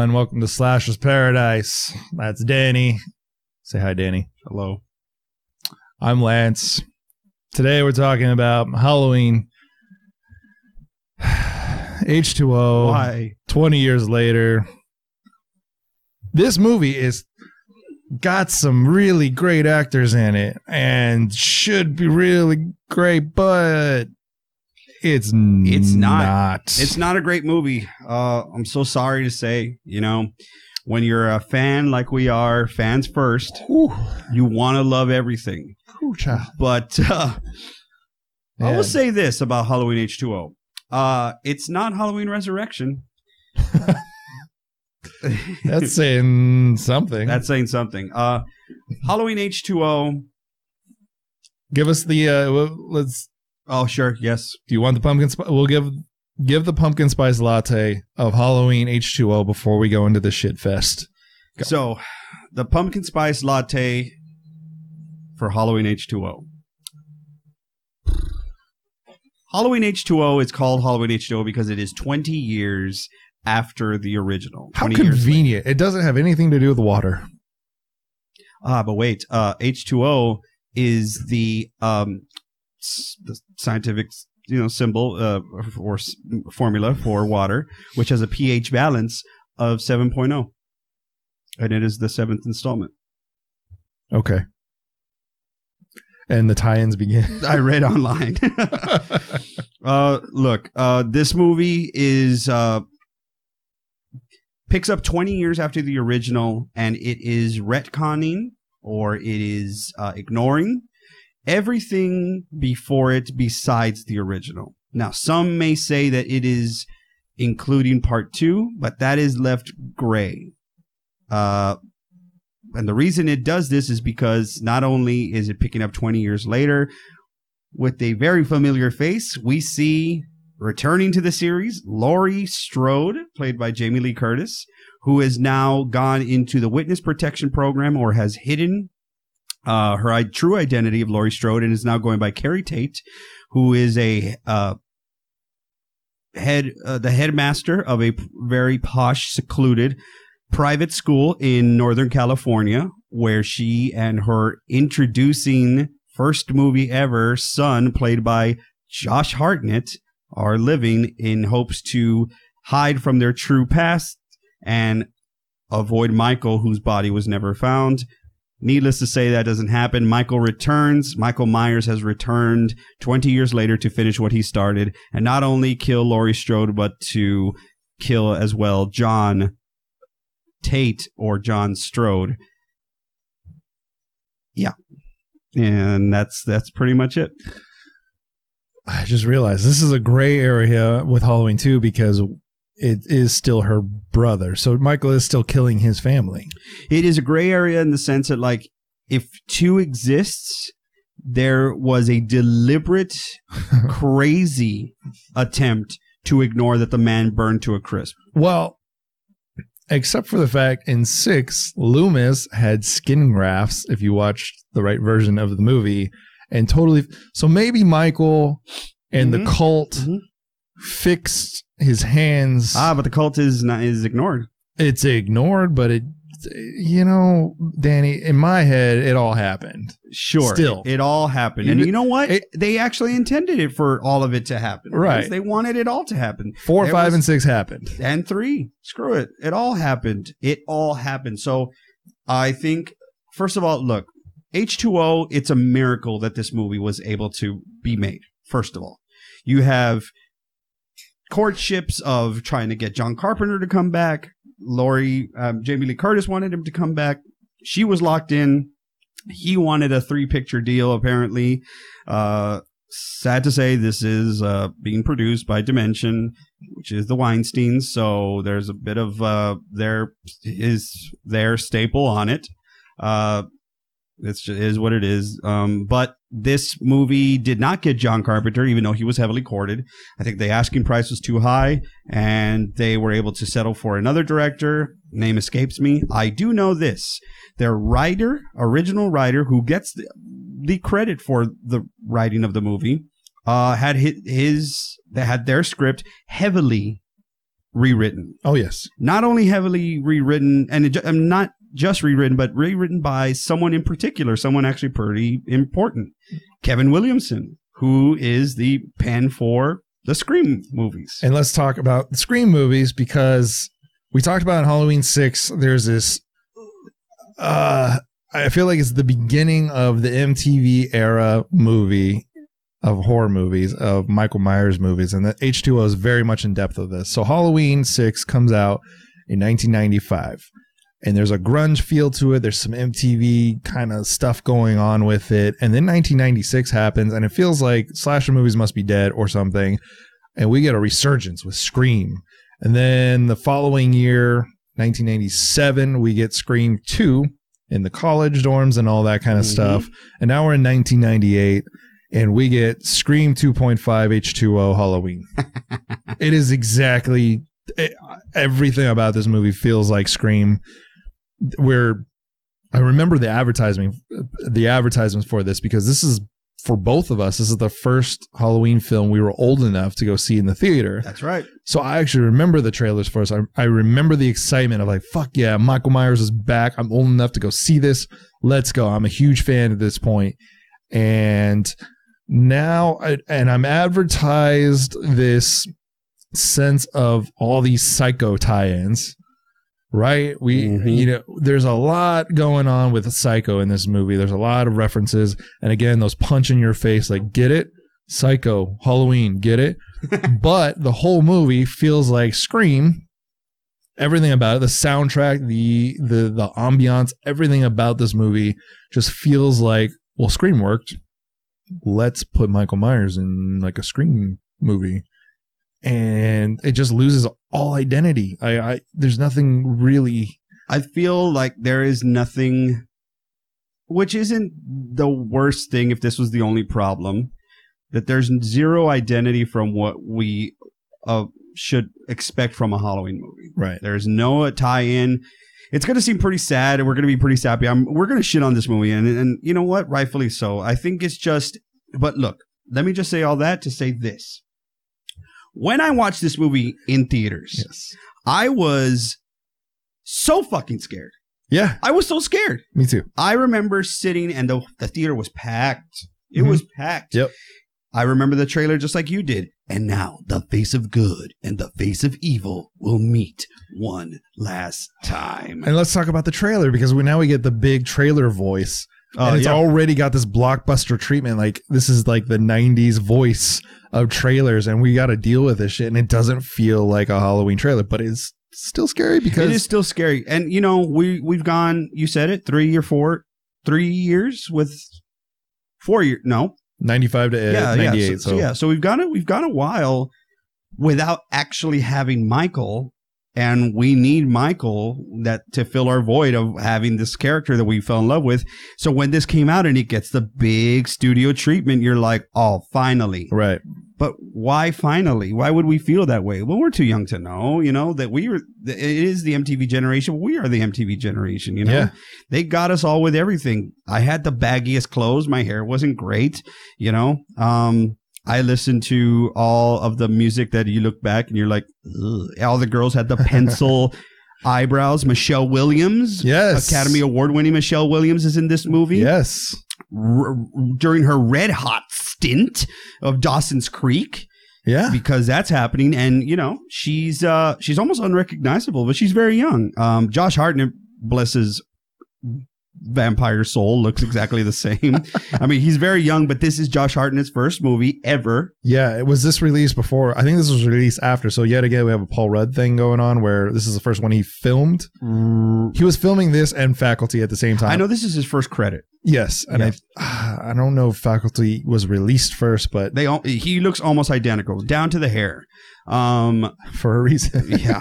Everyone. Welcome to Slasher's Paradise. That's Danny. Say hi, Danny. Hello. I'm Lance. Today we're talking about Halloween. H2O. Why? 20 years later. This movie is got some really great actors in it and should be really great, but it's It's not. not. It's not a great movie. Uh, I'm so sorry to say. You know, when you're a fan like we are, fans first, you want to love everything. Ooh. But uh, I will say this about Halloween H2O. Uh, it's not Halloween Resurrection. That's saying something. That's saying something. Uh, Halloween H2O. Give us the uh let's Oh, sure. Yes. do you want the pumpkin spice we'll give give the pumpkin spice latte of Halloween H2O before we go into the shit fest. Go. So, the pumpkin spice latte for Halloween H2O. Halloween H2O is called Halloween H2O because it is 20 years after the original. How 20 years later. convenient. It doesn't have anything to do with water. Ah, but wait. Uh, H2O is the um the scientific you know symbol uh, or s- formula for water, which has a pH balance of 7.0, and it is the seventh installment. Okay. And the tie-ins begin. I read online. uh, look, uh, this movie is uh, picks up 20 years after the original, and it is retconning or it is uh, ignoring everything before it besides the original. Now, some may say that it is including part two, but that is left gray. Uh, and the reason it does this is because not only is it picking up 20 years later with a very familiar face, we see returning to the series Laurie Strode, played by Jamie Lee Curtis, who has now gone into the witness protection program or has hidden uh, her true identity of Laurie Strode and is now going by Keri Tate, who is a uh, head uh, the headmaster of a very posh, secluded private school in Northern California, where she and her introducing first movie ever son, played by Josh Hartnett, are living in hopes to hide from their true past and avoid Michael, whose body was never found. Needless to say, that doesn't happen. Michael returns. Michael Myers has returned 20 years later to finish what he started and not only kill Laurie Strode, but to kill as well John Tate or John Strode. Yeah. And that's that's pretty much it. I just realized this is a gray area with Halloween too because it is still her brother. So Michael is still killing his family. It is a gray area in the sense that like if two exists, there was a deliberate crazy attempt to ignore that the man burned to a crisp. Well, except for the fact in six, Loomis had skin grafts, if you watched the right version of the movie, and totally. So maybe Michael and Mhm. the cult Mhm. fixed his hands. Ah, but the cult is not is ignored. it's ignored, but it, you know, Danny, in my head, it all happened. Sure. Still. It, all happened. You and you know what? it- they actually intended it for all of it to happen. Right. They wanted it all to happen. Four, There five, was- and six happened. and three. Screw it. It all happened. It all happened. So I think, first of all, look, H2O, it's a miracle that this movie was able to be made, first of all. You have courtships of trying to get John Carpenter to come back. Laurie, um, Jamie Lee Curtis wanted him to come back. She was locked in. He wanted a three picture deal, apparently. Uh, sad to say, this is uh, being produced by Dimension which is the Weinsteins. So there's a bit of uh, their is their staple on it. Uh, it's just, is what it is. Um, but this movie did not get John Carpenter, even though he was heavily courted. I think the asking price was too high, and they were able to settle for another director. Name escapes me. I do know this: their writer, original writer, who gets the, the credit for the writing of the movie, uh, had his, his they had their script heavily rewritten. Oh yes. Not only heavily rewritten, and it, um, not just rewritten, but rewritten by someone in particular, someone actually pretty important, Kevin Williamson, who is the pen for the Scream movies. And let's talk about the Scream movies because we talked about Halloween 6 there's this uh I feel like it's the beginning of the MTV era movie of horror movies of Michael Myers movies and the H2O is very much in depth of this. So Halloween 6 comes out in 1995 and there's a grunge feel to it. There's some MTV kind of stuff going on with it. And then 1996 happens, and it feels like slasher movies must be dead or something. And we get a resurgence with Scream. And then the following year, 1997, we get Scream 2 in the college dorms and all that kind of Mhm. stuff. And now we're in 1998, and we get Scream 2.5 H2O Halloween. it is exactly it, everything about this movie feels like Scream where I remember the advertising, the advertisements for this because this is for both of us. This is the first Halloween film we were old enough to go see in the theater. That's right. So I actually remember the trailers for us. I, I remember the excitement of like, fuck yeah, Michael Myers is back. I'm old enough to go see this. Let's go. I'm a huge fan at this point. And now, I, and I'm advertised this sense of all these psycho tie-ins right? We Mhm. you know there's a lot going on with psycho in this movie. There's a lot of references. And again those punch in your face like get it? Psycho halloween get it? But the whole movie feels like scream everything about it the soundtrack the the the ambiance everything about this movie just feels like well scream worked. Let's put michael myers in like a scream movie and it just loses all identity i i there's nothing really I feel like there is nothing, which isn't the worst thing if this was the only problem, that there's zero identity from what we uh, should expect from a Halloween movie. right There's no tie in. It's going to seem pretty sad, and we're going to be pretty sappy. I'm, we're going to shit on this movie, and, and you know what? Rightfully so. I think it's just, but look, let me just say all that to say this. When I watched this movie in theaters, yes I was so fucking scared. yeah I was so scared. me too I remember sitting and the, the theater was packed. It Mhm. was packed. Yep. I remember the trailer just like you did. And now the face of good and the face of evil will meet one last time. and let's talk about the trailer because we now we get the big trailer voice Oh, and it's yeah. already got this blockbuster treatment like this is like the 90s voice of trailers and we got to deal with this shit and it doesn't feel like a halloween trailer but it's still scary because it is still scary. And you know, we we've gone. You said it, three or four, three years with four years. No, 95 to uh, yeah, 98 yeah. So, so, so yeah, so we've got it. We've got a while without actually having Michael, and we need Michael that to fill our void of having this character that we fell in love with. So when this came out and it gets the big studio treatment, you're like, oh, finally. right But why finally? Why would we feel that way? Well, we're too young to know, you know, that we were, it is the MTV generation. We are the MTV generation, you know? Yeah. They got us all with everything. I had the baggiest clothes. My hair wasn't great, you know? Um, I listened to all of the music that you look back and you're like, Ugh. all the girls had the pencil eyebrows. Michelle Williams, yes. Academy Award winning Michelle Williams is in this movie. Yes. R- during her red hot stint of Dawson's Creek. Yeah. Because that's happening and you know she's uh she's almost unrecognizable but she's very young. Um Josh Hartnett bless his vampire soul looks exactly the same I mean he's very young but this is Josh Hartnett's first movie ever Yeah, it was this released before. I think this was released after. So yet again, we have a Paul Rudd thing going on where this is the first one he filmed. He was filming this and Faculty at the same time. I know this is his first credit Yes, and Yeah. I I don't know if Faculty was released first, but they all he looks almost identical down to the hair um for a reason. yeah.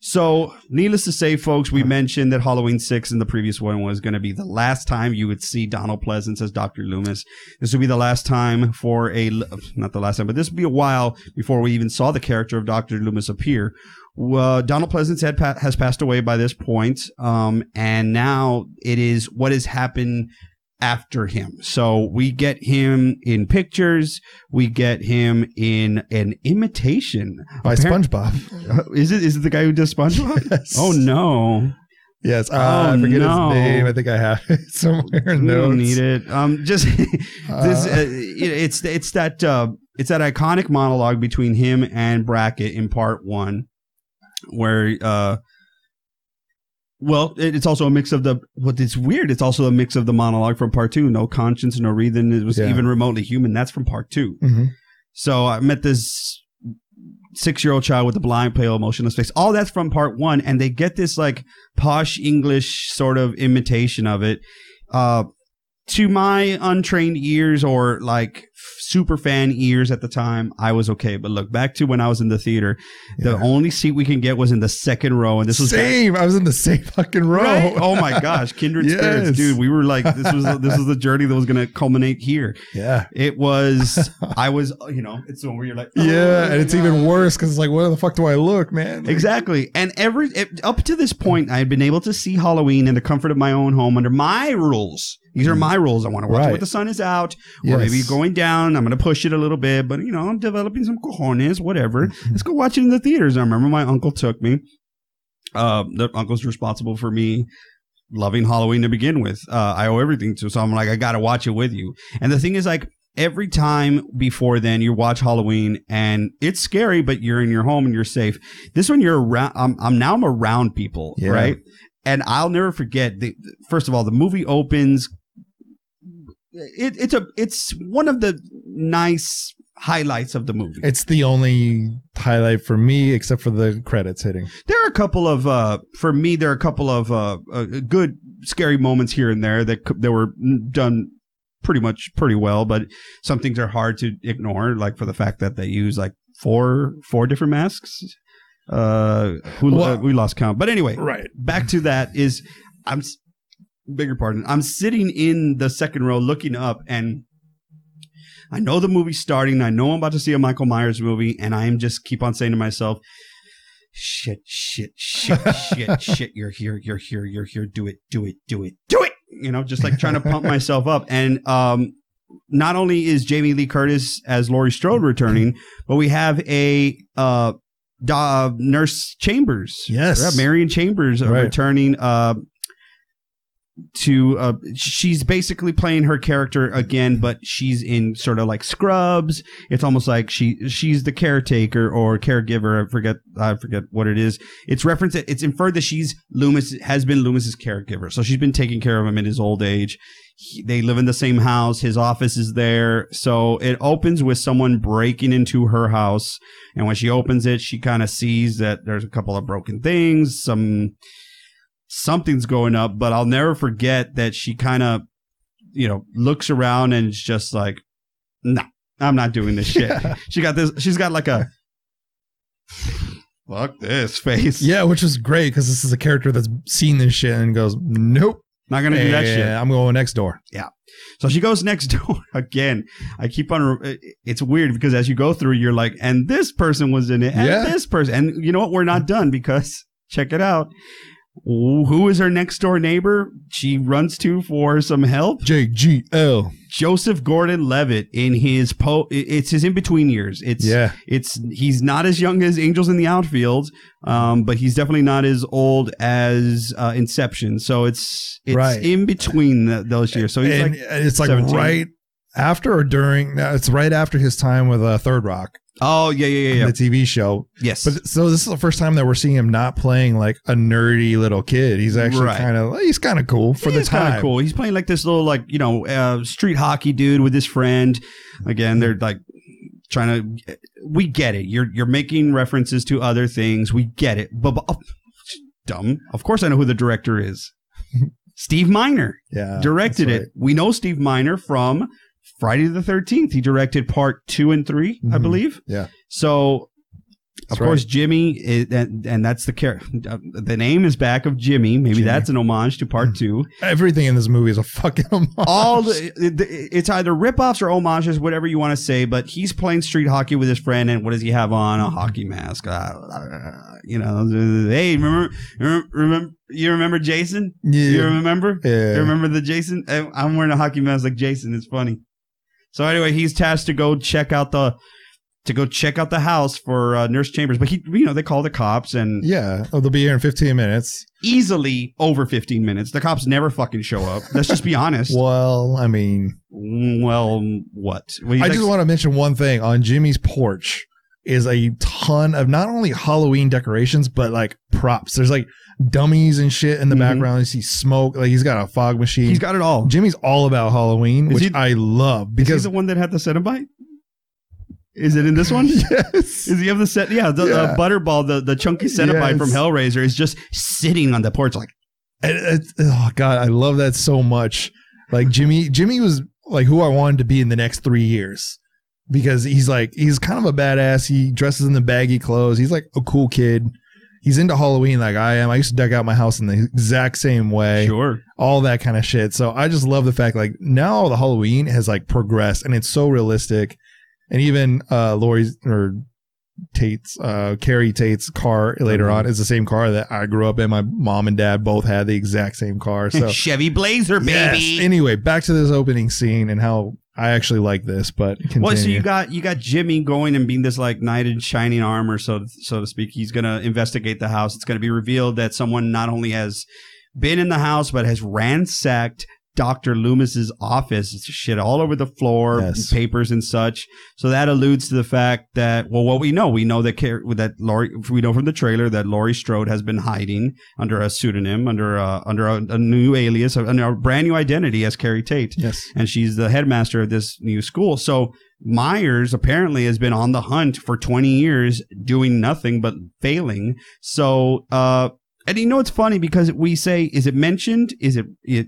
So, needless to say, folks, we mentioned that Halloween 6 in the previous one was going to be the last time you would see Donald Pleasence as Dr. Loomis. This would be the last time for a, not the last time, but this would be a while before we even saw the character of Dr. Loomis appear. Uh, Donald Pleasence had has passed away by this point, um, and now it is what has happened after him. So we get him in pictures. We get him in an imitation. By SpongeBob. Is it? Is it the guy who does SpongeBob? Yes. Oh no! Yes. Uh, Oh, I forget no. his name. I think I have it somewhere We don't need it. Um, just this. Uh, Uh, it, it's it's that uh, it's that iconic monologue between him and Brackett in part one, where uh, well, it's also a mix of the. What it's weird. It's also a mix of the monologue from part two. No conscience, no reason. It was Yeah. even remotely human. That's from part two. mhm. So I met this six year old child with a blind, pale, emotionless face. All that's from part one, and they get this like posh English sort of imitation of it. Uh, to my untrained ears or like super fan ears at the time, I was okay. But look back to when I was in the theater, the only seat we can get was in the second row, and this was back- same. I was in the same fucking row. Right? Oh my gosh, kindred Yes. spirits, dude. We were like, this was this was the journey that was going to culminate here. Yeah. It was, I was, you know, it's the one where you're like, Yeah, oh and it's my even worse because it's like, where the fuck do I look, man? Like, Exactly. And every it, up to this point, I had been able to see Halloween in the comfort of my own home under my rules. These are mm. my rules. I want to watch it when the sun is out, or Yes. maybe going down. I'm going to push it a little bit, but you know, I'm developing some cojones, whatever. Let's go watch it in the theaters. I remember my uncle took me. Uh, the uncle's responsible for me loving Halloween to begin with. Uh, I owe everything to, so I'm like, I got to watch it with you. And the thing is, like, every time before then, you watch Halloween, and it's scary, but you're in your home and you're safe. This one, you're around. I'm, I'm now I'm around people, Yeah. right? And I'll never forget. The, first of all, the movie opens. It, it's a it's one of the nice highlights of the movie. It's the only highlight for me, except for the credits hitting. there are a couple of uh for me there are a couple of uh, uh good scary moments here and there that that were done pretty much pretty well but some things are hard to ignore like for the fact that they use like four four different masks uh who Well- uh, we lost count but anyway Right. back to that is i'm bigger pardon. I'm sitting in the second row looking up and i know the movie's starting. I know i'm about to see a michael myers movie and i am just keep on saying to myself shit shit shit shit shit. You're here you're here you're here. Do it do it do it do it. You know just like trying to pump myself up. And um not only is jamie lee curtis as laurie strode returning but we have a uh da- nurse chambers. Yes. marion chambers uh, Right. returning uh to uh she's basically playing her character again but she's in sort of like scrubs. It's almost like she she's the caretaker or caregiver. I forget i forget what it is. It's referenced it's inferred that she's loomis has been loomis's caregiver. So she's been taking care of him in his old age. He- they live in the same house. His office is there. So it opens with someone breaking into her house. And when she opens it she kind of sees that there's a couple of broken things some something's going up but i'll never forget that she kind of you know looks around and is just like no i'm not doing this shit Yeah. she got this she's got like a fuck this face Yeah, which is great because this is a character that's seen this shit and goes, nope. not gonna do that shit I'm going next door. Yeah. So she goes next door again. I keep on. Uh, it's weird because as you go through, you're like, and this person was in it, and Yeah. this person, and you know what? We're not done because check it out. Who is her next door neighbor? She runs to for some help. JGL. Joseph Gordon-Levitt in his po. It's his in between years. It's Yeah. it's he's not as young as Angels in the Outfield, um, but he's definitely not as old as uh, Inception. So it's it's Right. in between th those years. So he's and like it's like 17. right after or during. No, it's right after his time with uh, Third Rock, Oh yeah, yeah, yeah, yeah. the TV show. yes, But so this is the first time that we're seeing him not playing like a nerdy little kid. He's actually Right. kind of he's kind of cool for the kinda time. cool. He's playing like this little like you know uh, street hockey dude with his friend. Again, they're like trying to. We get it. You're you're making references to other things. We get it. But, but oh, dumb. Of course, I know who the director is. Steve Miner Yeah, directed that's it. We know Steve Miner from Friday the Thirteenth. He directed part two and 3 I Mhm. believe. Yeah. So of That's course, Jimmy, is, and, and that's the character. The name is back of Jimmy. Maybe Jimmy. that's an homage to part two. Everything in this movie is a fucking homage. All the, it's either ripoffs or homages, whatever you want to say. But he's playing street hockey with his friend, and what does he have on? A hockey mask. Uh, you know, hey, remember, remember, remember you remember Jason? Yeah. You remember? yeah. You remember the Jason? I'm wearing a hockey mask like Jason. It's funny. So anyway, he's tasked to go check out the to go check out the house for uh, Nurse Chambers, but he, you know, they call the cops and Yeah. Oh, they'll be here in 15 minutes. easily over 15 minutes. The cops never fucking show up. Let's just be honest. Well, I mean, Well, what? What I just want to mention one thing on Jimmy's porch is a ton of not only Halloween decorations but like props. There's like dummies and shit in the Mhm. background. You see smoke. Like he's got a fog machine. He's got it all. Jimmy's all about Halloween, Is which he- I love because the one that had the Cenobite? Is it in this one? yes, Is he have the set? Yeah, the, Yeah. the butterball, the, the chunky Cenobite Yes. from Hellraiser is just sitting on the porch like, And it- oh god, I love that so much. Like Jimmy, Jimmy was like who I wanted to be in the next three years because he's like he's kind of a badass. He dresses in the baggy clothes. He's like a cool kid. He's into Halloween like I am. I used to deck out my house in the exact same way. sure. All that kind of shit. So I just love the fact like now the Halloween has like progressed and it's so realistic. And even uh Laurie's or Tate's uh Keri Tate's car later Mhm. on is the same car that I grew up in. My mom and dad both had the exact same car. So Chevy Blazer, baby. Yes. Anyway, back to this opening scene and how I actually like this, but continue. Well, so you got you got Jimmy going and being this like knight in shining armor, so so to speak. He's gonna investigate the house. It's gonna be revealed that someone not only has been in the house but has ransacked Doctor Loomis's office. It's shit all over the floor, Yes. papers and such. So that alludes to the fact that well, what we know, we know that that Laurie, we know from the trailer that Laurie Strode has been hiding under a pseudonym, under a, under a, a new alias, under a brand new identity as Keri Tate yes. and she's the headmaster of this new school. So Myers apparently has been on the hunt for 20 years doing nothing but failing. So, uh, and you know, it's funny because we say, is it mentioned? Is it, it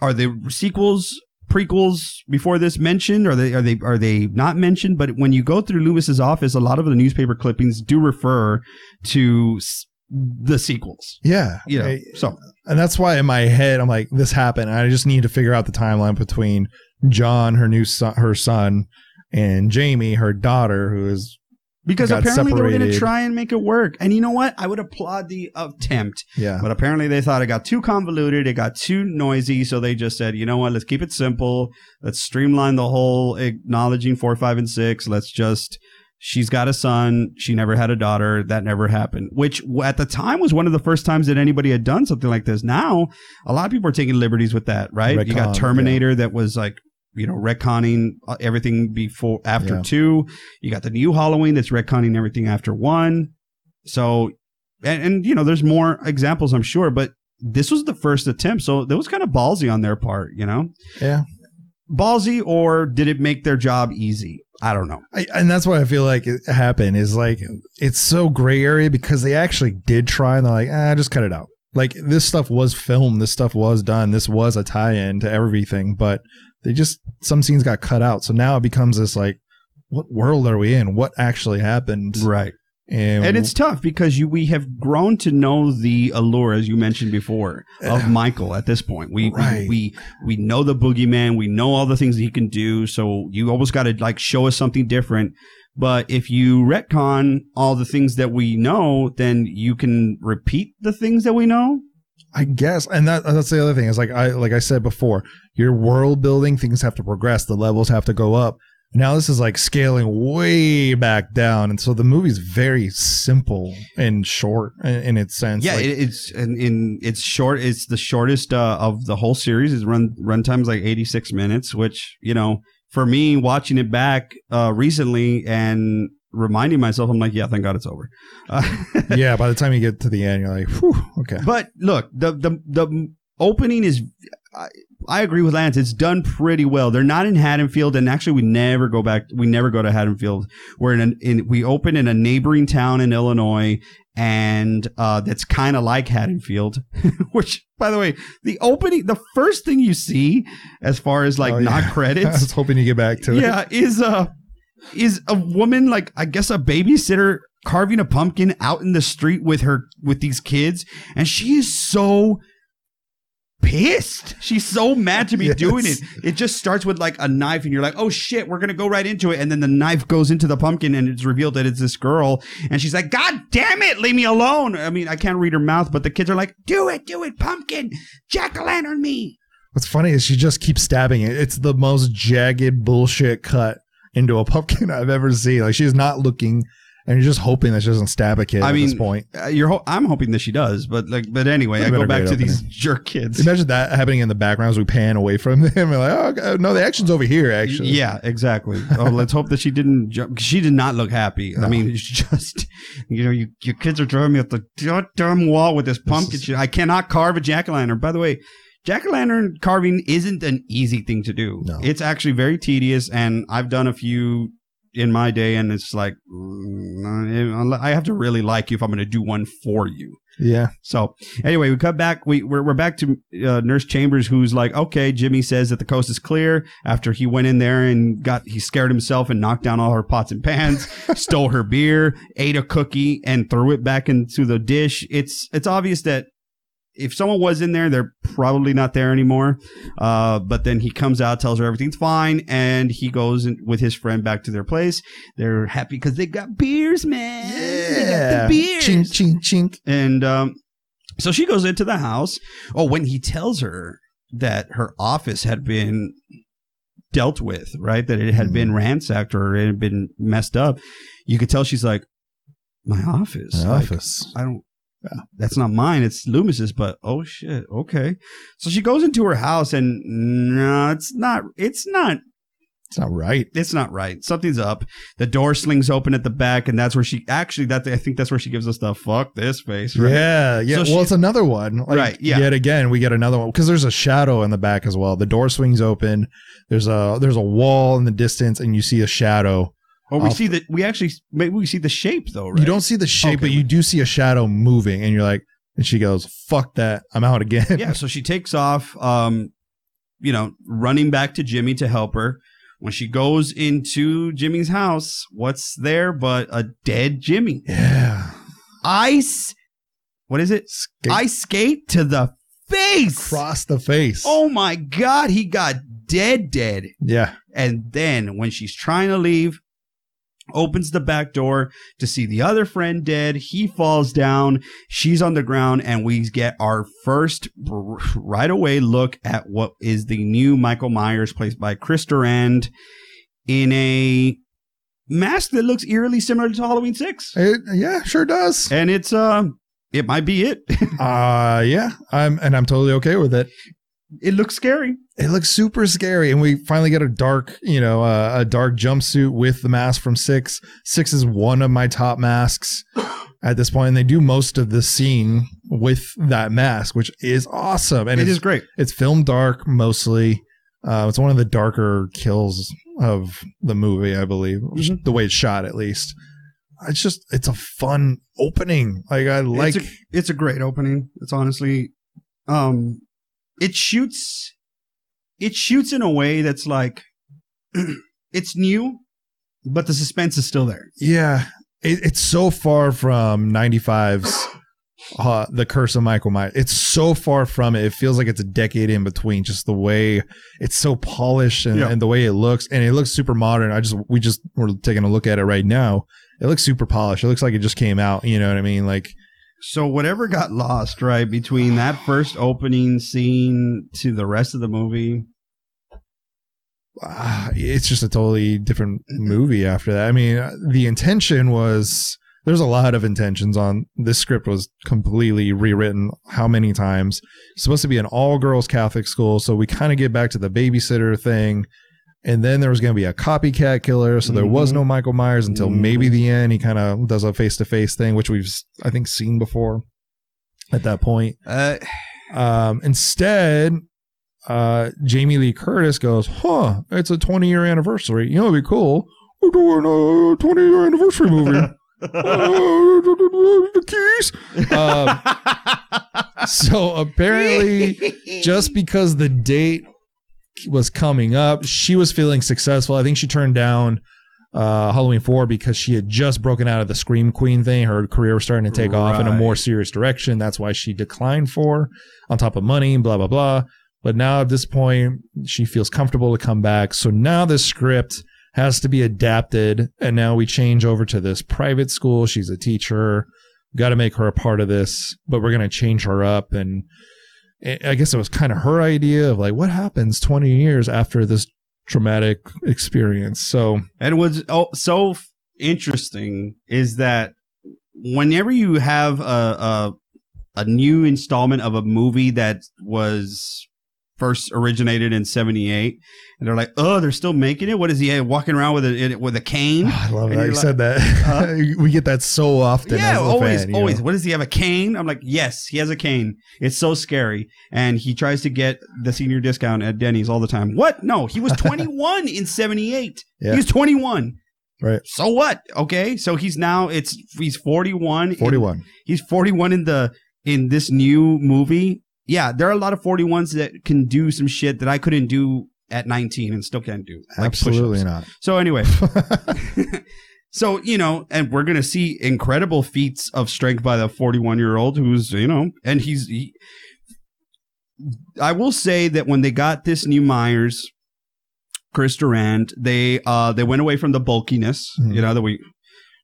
are the sequels, prequels before this mentioned? Are they, are they, are they not mentioned? But when you go through Loomis's office, a lot of the newspaper clippings do refer to s- the sequels. Yeah. You know, I- so and that's why in my head I'm like, this happened. I just need to figure out the timeline between John, her new son, her son, and Jamie, her daughter, who is because apparently they were going to try and make it work. And you know what? I would applaud the attempt, yeah. but apparently they thought it got too convoluted, it got too noisy, so they just said, you know what? Let's keep it simple. Let's streamline the whole acknowledging four, five, and six. Let's just. She's got a son. She never had a daughter. That never happened. Which at the time was one of the first times that anybody had done something like this. Now, a lot of people are taking liberties with that, right? you got Terminator that was like, you know, retconning uh, everything before, after Yeah. two. You got the new Halloween that's retconning everything after one. So, and, and you know, there's more examples, I'm sure, but this was the first attempt. So that was kind of ballsy on their part, you know? Yeah. Ballsy, or did it make their job easy? I don't know. I, and that's what I feel like it happened is like it's so gray area because they actually did try and they're like, ah, just cut it out. Like this stuff was filmed, this stuff was done, this was a tie-in to everything, but they just some scenes got cut out. So now it becomes this like, what world are we in? What actually happened? Right. And, And it's tough because you we have grown to know the allure, as you mentioned before, of. Michael at this point. We, Right. we we we know the boogeyman, we know all the things that he can do, so you always gotta like show us something different. But if you retcon all the things that we know, then you can repeat the things that we know. I guess, and that that's the other thing is like I like I said before, your world building things have to progress, the levels have to go up. Now this is like scaling way back down, and so the movie's very simple and short in, in its sense. Yeah, Like, it, it's in, in it's short. It's the shortest uh, of the whole series. Is run runtime's like eighty six minutes, which you know, for me watching it back uh, recently and reminding myself, I'm like, yeah, thank God it's over. Uh, yeah. By the time you get to the end, you're like, Whew, okay, but look, the the the opening is. I, I agree with Lance. It's done pretty well. They're not in Haddonfield, and actually, we never go back. We never go to Haddonfield. We're in, an, in we open in a neighboring town in Illinois, and uh, that's kind of like Haddonfield. Which, by the way, the opening, the first thing you see, as far as like Oh, not yeah. I credits, was hoping you get back to it. yeah, is uh is a woman like I guess a babysitter carving a pumpkin out in the street with her with these kids, and she is so pissed. She's so mad to be Yes. doing it. It just starts with like a knife, and you're like, oh shit, we're gonna go right into it. And then the knife goes into the pumpkin, and it's revealed that it's this girl. And she's like, God damn it, leave me alone. I mean, I can't read her mouth, but the kids are like, do it, do it, pumpkin, jack o' lantern me. What's funny is she just keeps stabbing it. It's the most jagged bullshit cut into a pumpkin I've ever seen. Like she's not looking, and you're just hoping that she doesn't stab a kid I at mean, this point. Uh, you're ho- I'm hoping that she does, but like, but anyway, I Would've go a back great to these opening. jerk kids. Imagine that happening in the background as we pan away from them. And like, oh no, the action's over here. Actually, Yeah, exactly. Oh, let's hope that she didn't. Jump. She did not look happy. I No. mean, it's just you know, you, your kids are driving me up the goddamn wall with this pumpkin shit. I cannot carve a jack o' lantern. By the way, jack o' lantern carving isn't an easy thing to do. No. It's actually very tedious, and I've done a few in my day, and it's like mm, I have to really like you if I'm going to do one for you. yeah. So anyway, we cut back. We we're, we're back to uh, Nurse Chambers, who's like, okay, Jimmy says that the coast is clear after he went in there and got he scared himself and knocked down all her pots and pans, stole her beer, ate a cookie, and threw it back into the dish. It's it's obvious that. If someone was in there, they're probably not there anymore. Uh, but then he comes out, tells her everything's fine, and he goes in, with his friend back to their place. They're happy because they got beers, man. They got the beers. Chink, chink, chink. And um, so she goes into the house. Oh, when he tells her that her office had been dealt with, right? That it had Mhm. been ransacked or it had been messed up, you could tell she's like, "My office, My Like, office. I don't." That's not mine. It's Loomis's. But oh shit. Okay. So she goes into her house, and no, it's not. It's not It's not right. it's not right. Something's up. The door slings open at the back, and that's where she actually that I think that's where she gives us the fuck this face. Right? Yeah, yeah. So well, she- it's another one. Like, Right, yeah. Yet again, we get another one because there's a shadow in the back as well. The door swings open. There's a there's a wall in the distance, and you see a shadow. Or we Off- see that we actually maybe we see the shape though. Right? You don't see the shape, Okay. but you do see a shadow moving, and you're like, and she goes, "Fuck that, I'm out again." yeah. So she takes off. Um, you know, running back to Jimmy to help her. When she goes into Jimmy's house, what's there but a dead Jimmy? yeah. Ice. What is it? Skate Ice skate to the face. across the face. Oh my god, he got dead, dead. yeah. And then when she's trying to leave, opens the back door to see the other friend dead. He falls down. She's on the ground, and we get our first right away look at what is the new Michael Myers, played by Chris Durand, in a mask that looks eerily similar to Halloween Six, It, yeah, sure does. and it's uh, it might be it. Uh yeah. I'm and I'm totally okay with it. It looks scary. It looks super scary, and we finally get a dark, you know, uh, a dark jumpsuit with the mask from Six. Six is one of my top masks at this point, and they do most of the scene with that mask, which is awesome. And it's, great. it's filmed dark mostly. Uh, it's one of the darker kills of the movie, I believe, Mhm. the way it's shot at least. It's just it's a fun opening. Like I like it's a, it's a great opening. It's honestly, um, it shoots, it shoots in a way that's like, it's new, but the suspense is still there. Yeah, it, it's so far from 95's uh, The Curse of Michael Myers. It's so far from it. It feels like it's a decade in between. Just the way it's so polished and, Yeah. and the way it looks, and it looks super modern. I just we just we're taking a look at it right now. It looks super polished. It looks like it just came out. You know what I mean? Like So whatever got lost right between that first opening scene to the rest of the movie, ah, it's just a totally different movie after that. I mean, uh, the intention was there's a lot of intentions on this script was completely rewritten how many times. It's supposed to be an all girls Catholic school, so we kind of get back to the babysitter thing. And then there was going to be a copycat killer, so there was Mhm. no Michael Myers until Mhm. maybe the end. He kind of does a face to face thing, which we've I think seen before at that point. uh, Um, instead, uh, Jamie Lee Curtis goes, "Huh, it's a 20 year anniversary. You know, it'd be cool. We're doing a 20 year anniversary movie. Uh, the keys." Um, so apparently, just because the date was coming up, she was feeling successful. I think she turned down uh, Halloween 4 because she had just broken out of the Scream Queen thing. Her career was starting to take off in a more serious direction. That's why she declined 4 on top of money, blah, blah, blah. But now at this point, she feels comfortable to come back. So now this script has to be adapted. And now we change over to this private school. She's a teacher. Got to make her a part of this, but we're going to change her up. And I guess it was kind of her idea of like, what happens 20 years after this traumatic experience? So, And what's so interesting is that whenever you have a, a a new installment of a movie that was first originated in 78 and they're like oh they're still making it? What is he uh, walking around with a with a cane? I love And that. you're like, said that. we get that so often. yeah always fan, always know? what does he have a cane? I'm like yes he has a cane. It's so scary. And he tries to get the senior discount at denny's all the time. What? No he was 21 in 78 Yeah. he was 21 Right. so what? Okay so he's now it's he's 41 in- 41. he's 41 in the in this new movie yeah there are a lot of 41s that can do some shit that i couldn't do at 19 and still can't do like Absolutely push-ups. not. so anyway so you know and we're gonna see incredible feats of strength by the 41 year old who's you know and he's he, i will say that when they got this new myers chris durand they uh they went away from the bulkiness Mhm. you know that we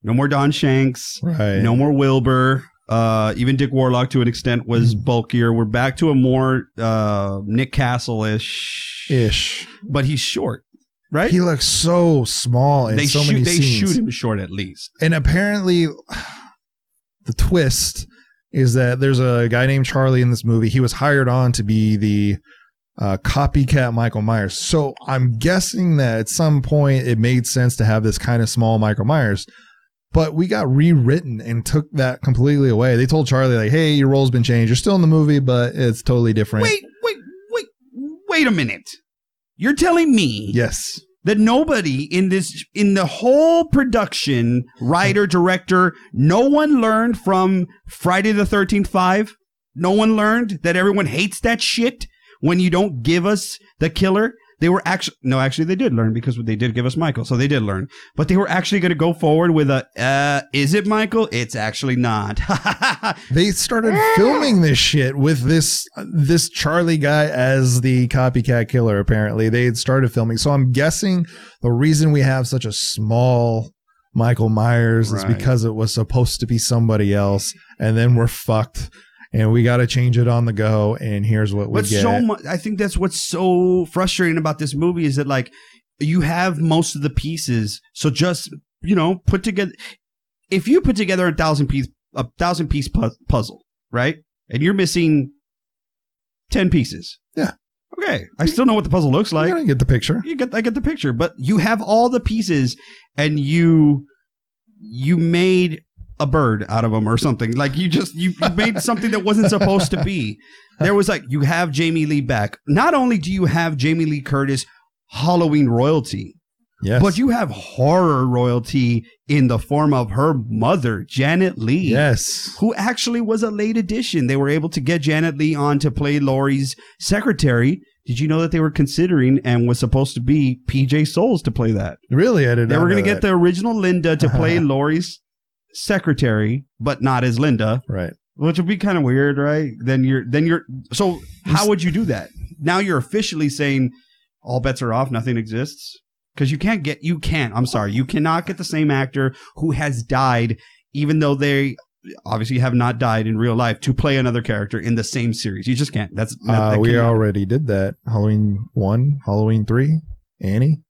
no more don shanks right. no more wilbur uh even dick warlock to an extent was Mhm. bulkier we're back to a more uh nick castle-ish Ish. but he's short right He looks so small in they so shoot many they scenes. shoot him short at least And apparently, the twist is that there's a guy named Charlie in this movie. He was hired on to be the uh, copycat Michael Myers. So I'm guessing that at some point it made sense to have this kind of small Michael Myers. But we got rewritten and took that completely away. They told Charlie, like, hey, your role's been changed. You're still in the movie, but it's totally different. Wait, wait, wait, wait a minute. You're telling me Yes. that nobody in this in the whole production, writer, director, no one learned from Friday the 13th 5? No one learned that everyone hates that shit when you don't give us the killer? They were actually no, actually they did learn because they did give us Michael, so they did learn. But they were actually going to go forward with a, uh, is it Michael? It's actually not. They started filming this shit with this this Charlie guy as the copycat killer. Apparently, they had started filming. So I'm guessing the reason we have such a small Michael Myers is because it was supposed to be somebody else, and then we're fucked, and we got to change it on the go. And here's what we But get. so much, I think that's what's so frustrating about this movie is that like you have most of the pieces, so just you know put together. If you put together a thousand piece a thousand piece pu- puzzle, right, and you're missing ten pieces, Yeah. okay, I still know what the puzzle looks like. gotta get the picture. You get, I get the picture, but you have all the pieces, and you you made a bird out of them or something. Like you just you you made something that wasn't supposed to be. There was like you have Jamie Lee back. Not only do you have Jamie Lee Curtis Halloween royalty, Yes, but you have horror royalty in the form of her mother, Janet Leigh. yes, Who actually was a late addition. They were able to get Janet Leigh on to play Laurie's secretary. Did you know that they were considering and was supposed to be PJ Soles to play that? really, I didn't They were going to get the original Linda to play Laurie's secretary, but not as Linda, right. which would be kind of weird, right? Then you're then you're so how would you do that? Now you're officially saying all bets are off, nothing exists because you can't get you can't. I'm sorry, you cannot get the same actor who has died, even though they obviously have not died in real life, to play another character in the same series. You just can't. That's that, Uh, that we cannot- already did that. Halloween one, Halloween three, Annie.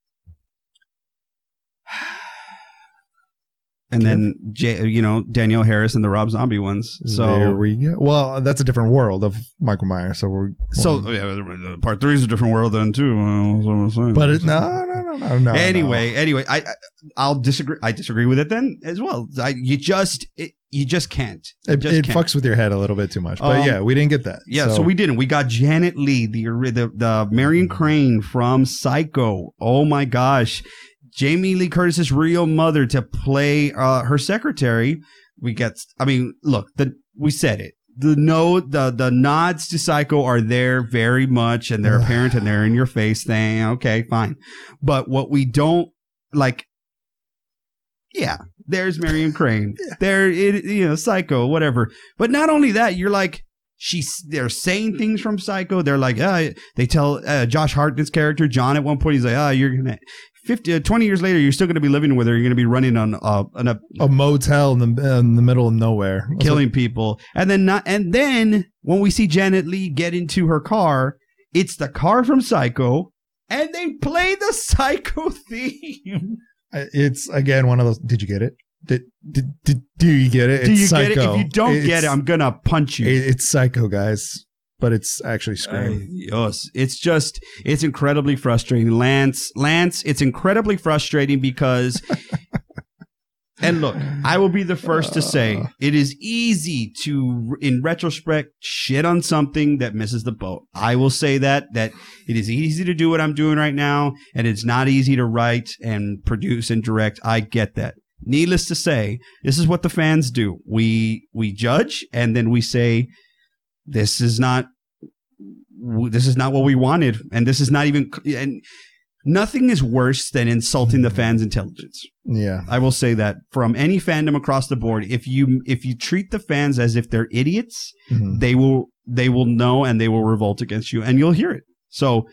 And then J, you know Danielle Harris and the Rob Zombie ones. So there we go. Well, that's a different world of Michael Myers. So we're So yeah, part three is a different world then too. uh, that's what I'm saying. but it, no, no, no, no, no. anyway, anyway, I, I I'll disagree. I disagree with it then as well. I, you just it, you just can't. no. it, just it can't. fucks with your head a little bit too much. But Um, yeah, we didn't get that. Yeah, so. we didn't. We got Janet Leigh, the the the Marion Crane from Psycho. Oh my gosh, Jamie Lee Curtis's real mother to play uh, her secretary. We get. I mean, look, the we said it. The no, the the nods to Psycho are there very much, and they're apparent, and they're in your face. Thing, okay, fine. But what we don't like, yeah, there's Marion Crane. There, it, you know, Psycho, whatever. But not only that, you're like, she's they're saying things from Psycho. They're like, ah, they tell uh, Josh Hartnett's character John at one point. He's like, ah, you're gonna. 50, uh, 20 years later, you're still going to be living with her. You're going to be running on uh, on a A motel in the in the middle of nowhere. killing people, and then not, and then when we see Janet Leigh get into her car, it's the car from Psycho, and they play the Psycho theme. It's again one of those. Did you get it? Did did, did do you get it? Do It's you get it? If you don't get it, I'm gonna punch you. it- it's psycho, guys. But it's actually uh, Scream. Yes, it's just it's incredibly frustrating, Lance. Lance, it's incredibly frustrating because. And look, I will be the first to say uh. it is easy to, in retrospect, shit on something that misses the boat. I will say that that it is easy to do what I'm doing right now, and it's not easy to write and produce and direct. I get that. Needless to say, this is what the fans do. We we judge, and then we say, "This is not this is not what we wanted and this is not even and nothing is worse than insulting the fans intelligence yeah. i will say that from any fandom across the board if you if you treat the fans as if they're idiots Mhm. they will they will know and they will revolt against you and you'll hear it so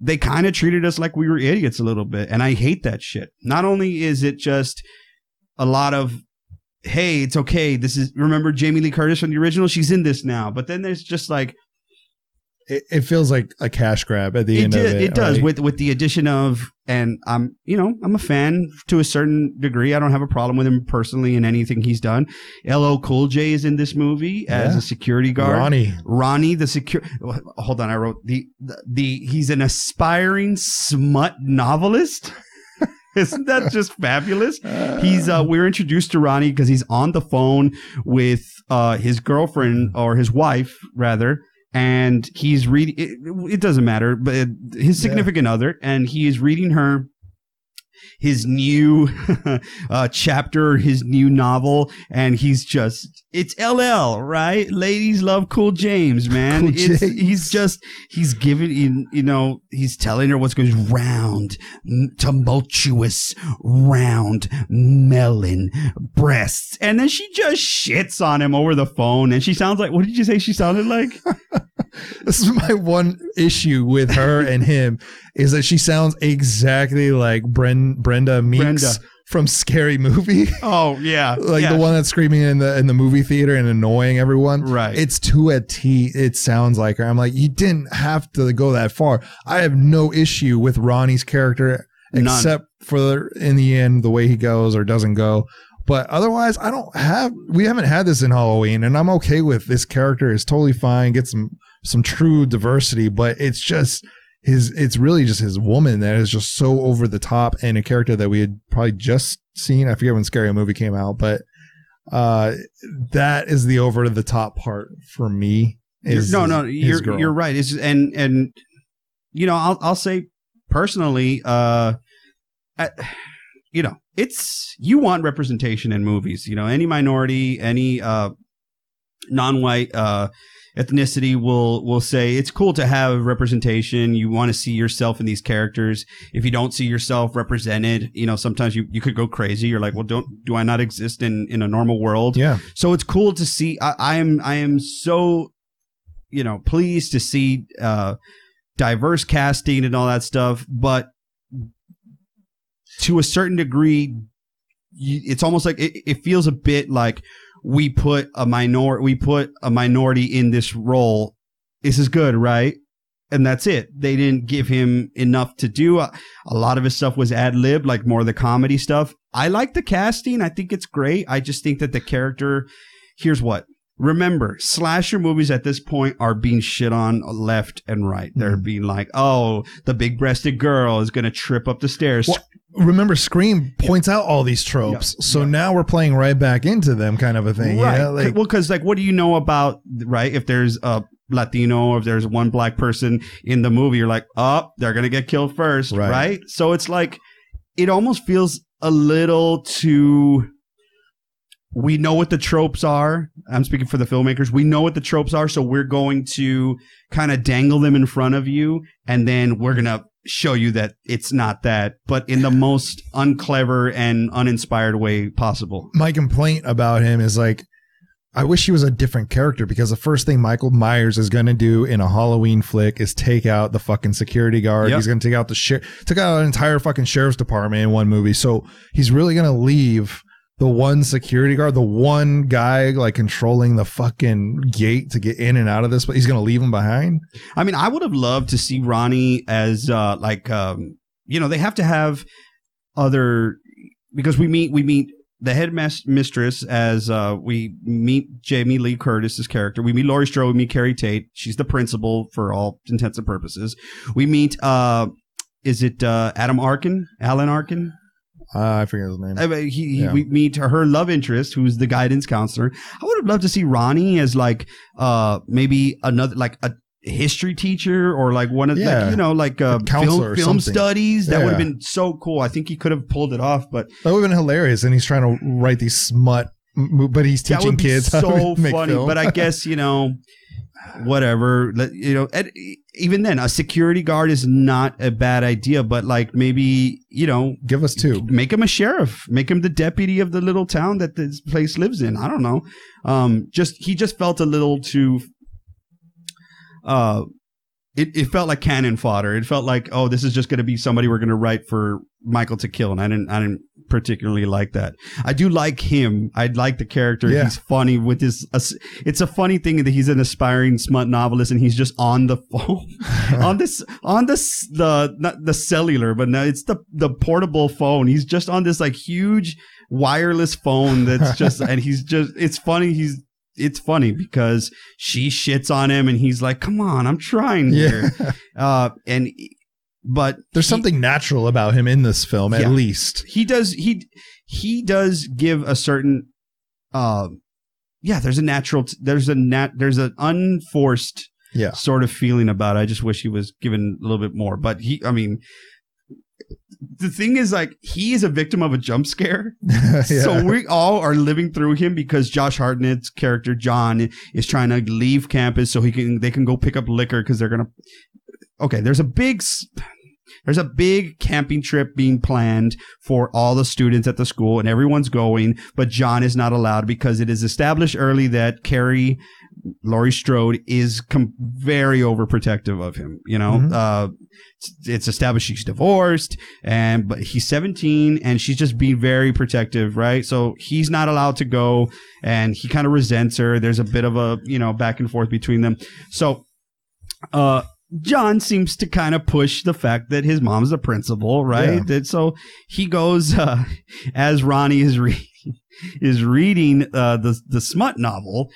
they kind of treated us like we were idiots a little bit and i hate that shit not only is it just a lot of hey it's okay this is remember jamie lee curtis from the original she's in this now but then there's just like It, it feels like a cash grab at the it, end did, of it. it does right? with with the addition of and i'm you know i'm a fan to a certain degree i don't have a problem with him personally in anything he's done LL Cool J is in this movie as Yeah. a security guard Ronnie. ronnie the secure hold on i wrote the, the the he's an aspiring smut novelist isn't that just fabulous? He's uh we're introduced to ronnie because he's on the phone with uh his girlfriend or his wife rather and he's reading it, it doesn't matter but his significant other and he is reading her his new uh, chapter, his new novel, and he's just it's LL, right? Ladies love Cool James, man. Cool it's, James. He's just he's giving in, you know, he's telling her what's goes round, tumultuous, round melon breasts, and then she just shits on him over the phone, and she sounds like what did you say she sounded like? This is my one issue with her and him is that she sounds exactly like Bren, Brenda Meeks Brenda. from Scary Movie. Oh yeah, like yeah. the one that's screaming in the in the movie theater and annoying everyone. Right. It's to a T. It sounds like her. I'm like, you didn't have to go that far. I have no issue with Ronnie's character None. except for in the end the way he goes or doesn't go. But otherwise, I don't have. We haven't had this in Halloween, and I'm okay with this character. is totally fine. Get some some true diversity, but it's just his. It's really just his woman that is just so over the top, and a character that we had probably just seen. I forget when Scary Movie came out, but uh, that is the over the top part for me. Is no, no, his you're girl. you're right. It's and and you know, I'll I'll say personally, uh, I, you know, it's you want representation in movies. You know, any minority, any uh, non-white uh, ethnicity will will say it's cool to have representation. You want to see yourself in these characters. If you don't see yourself represented, you know, sometimes you, you could go crazy. You're like, well, don't do I not exist in in a normal world? Yeah, so it's cool to see I, I am i am so you know pleased to see uh diverse casting and all that stuff but to a certain degree it's almost like it, it feels a bit like we put a minor we put a minority in this role this is good right? And that's it. They didn't give him enough to do. A, a lot of his stuff was ad lib like more of the comedy stuff. I like the casting. I think it's great. I just think that the character here's what. Remember slasher movies at this point are being shit on left and right. They're Mhm. being like oh the big breasted girl is gonna trip up the stairs. Well, remember Scream points out all these tropes, so yeah. now we're playing right back into them, kind of a thing. right Yeah, like well because like what do you know about right if there's a latino or if there's one black person in the movie you're like oh they're gonna get killed first Right. right, so it's like it almost feels a little too we know what the tropes are i'm speaking for the filmmakers we know what the tropes are so we're going to kind of dangle them in front of you and then we're gonna show you that it's not that, but in the most unclever and uninspired way possible. My complaint about him is like, I wish he was a different character because the first thing Michael Myers is going to do in a Halloween flick is take out the fucking security guard. Yep. He's going to take out the sheriff, took out an entire fucking sheriff's department in one movie. So he's really going to leave the one security guard, the one guy like controlling the fucking gate to get in and out of this, but he's to leave him behind. I mean, I would have loved to see Ronnie as uh like um you know, they have to have other because we meet we meet the headmas- mistress as uh we meet Jamie Lee Curtis's character. We meet Laurie Strode, we meet Keri Tate. She's the principal for all intents and purposes. We meet uh is it uh Adam Arkin? Alan Arkin? Uh, I forget his name. I mean, he, he- Yeah. we meet her love interest, who's the guidance counselor. I would have loved to see Ronnie as like uh maybe another like a history teacher or like one of Yeah. like, you know like uh, A film, film studies. That would have been so cool. I think he could have pulled it off, but That would have been hilarious. And he's trying to write these smut, but he's teaching would be kids how so to make funny. But I guess you know. Whatever, you know. And even then, a security guard is not a bad idea. But like, maybe you know, give us two. make him a sheriff make him the deputy of the little town that this place lives in i don't know um just he just felt a little too uh it, it felt like cannon fodder. It felt like oh this is just going to be somebody we're going to write for michael to kill and i didn't i didn't particularly like that. I do like him. I like the character. Yeah. he's funny with his as- it's a funny thing that he's an aspiring smut novelist and he's just on the phone on this on this the not the cellular but no it's the the portable phone. He's just on this like huge wireless phone that's just and he's just it's funny. He's it's funny because she shits on him and he's like come on i'm trying Yeah. here uh and but There's he- something natural about him in this film, at Yeah. least. he does he he does give a certain uh yeah there's a natural there's a nat there's an unforced Yeah. sort of feeling about it. I just wish he was given a little bit more. But he, I mean, the thing is, like, he is a victim of a jump scare. Yeah. So we all are living through him because Josh Hartnett's character John is trying to leave campus so he can they can go pick up liquor because they're gonna. Okay, there's a big. There's a big camping trip being planned for all the students at the school, and everyone's going, but John is not allowed because it is established early that Keri, Laurie Strode, is com- very overprotective of him. You know, Mhm. uh, it's, it's established she's divorced, and but he's 17, and she's just being very protective, right? So he's not allowed to go, and he kind of resents her. There's a bit of a you know back and forth between them. So, uh, John seems to kind of push the fact that his mom's the principal, right? Yeah. That so he goes uh, as Ronnie is reading is reading uh, the the smut novel.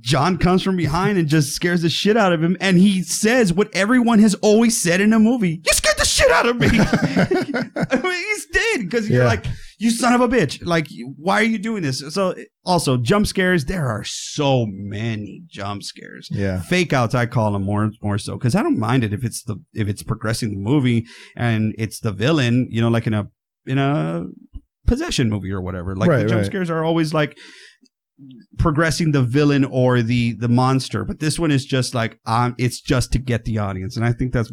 John comes from behind and just scares the shit out of him, and he says what everyone has always said in a movie: "You scared the shit out of me." I mean, he's dead because you're Yeah. like, "You son of a bitch!" Like, why are you doing this? So, also jump scares. There are so many jump scares yeah. fake outs i call them more more so because i don't mind it if it's the if it's progressing the movie and it's the villain you know like in a in a possession movie or whatever like the jump right. scares are always like progressing the villain or the the monster but this one is just like um it's just to get the audience and i think that's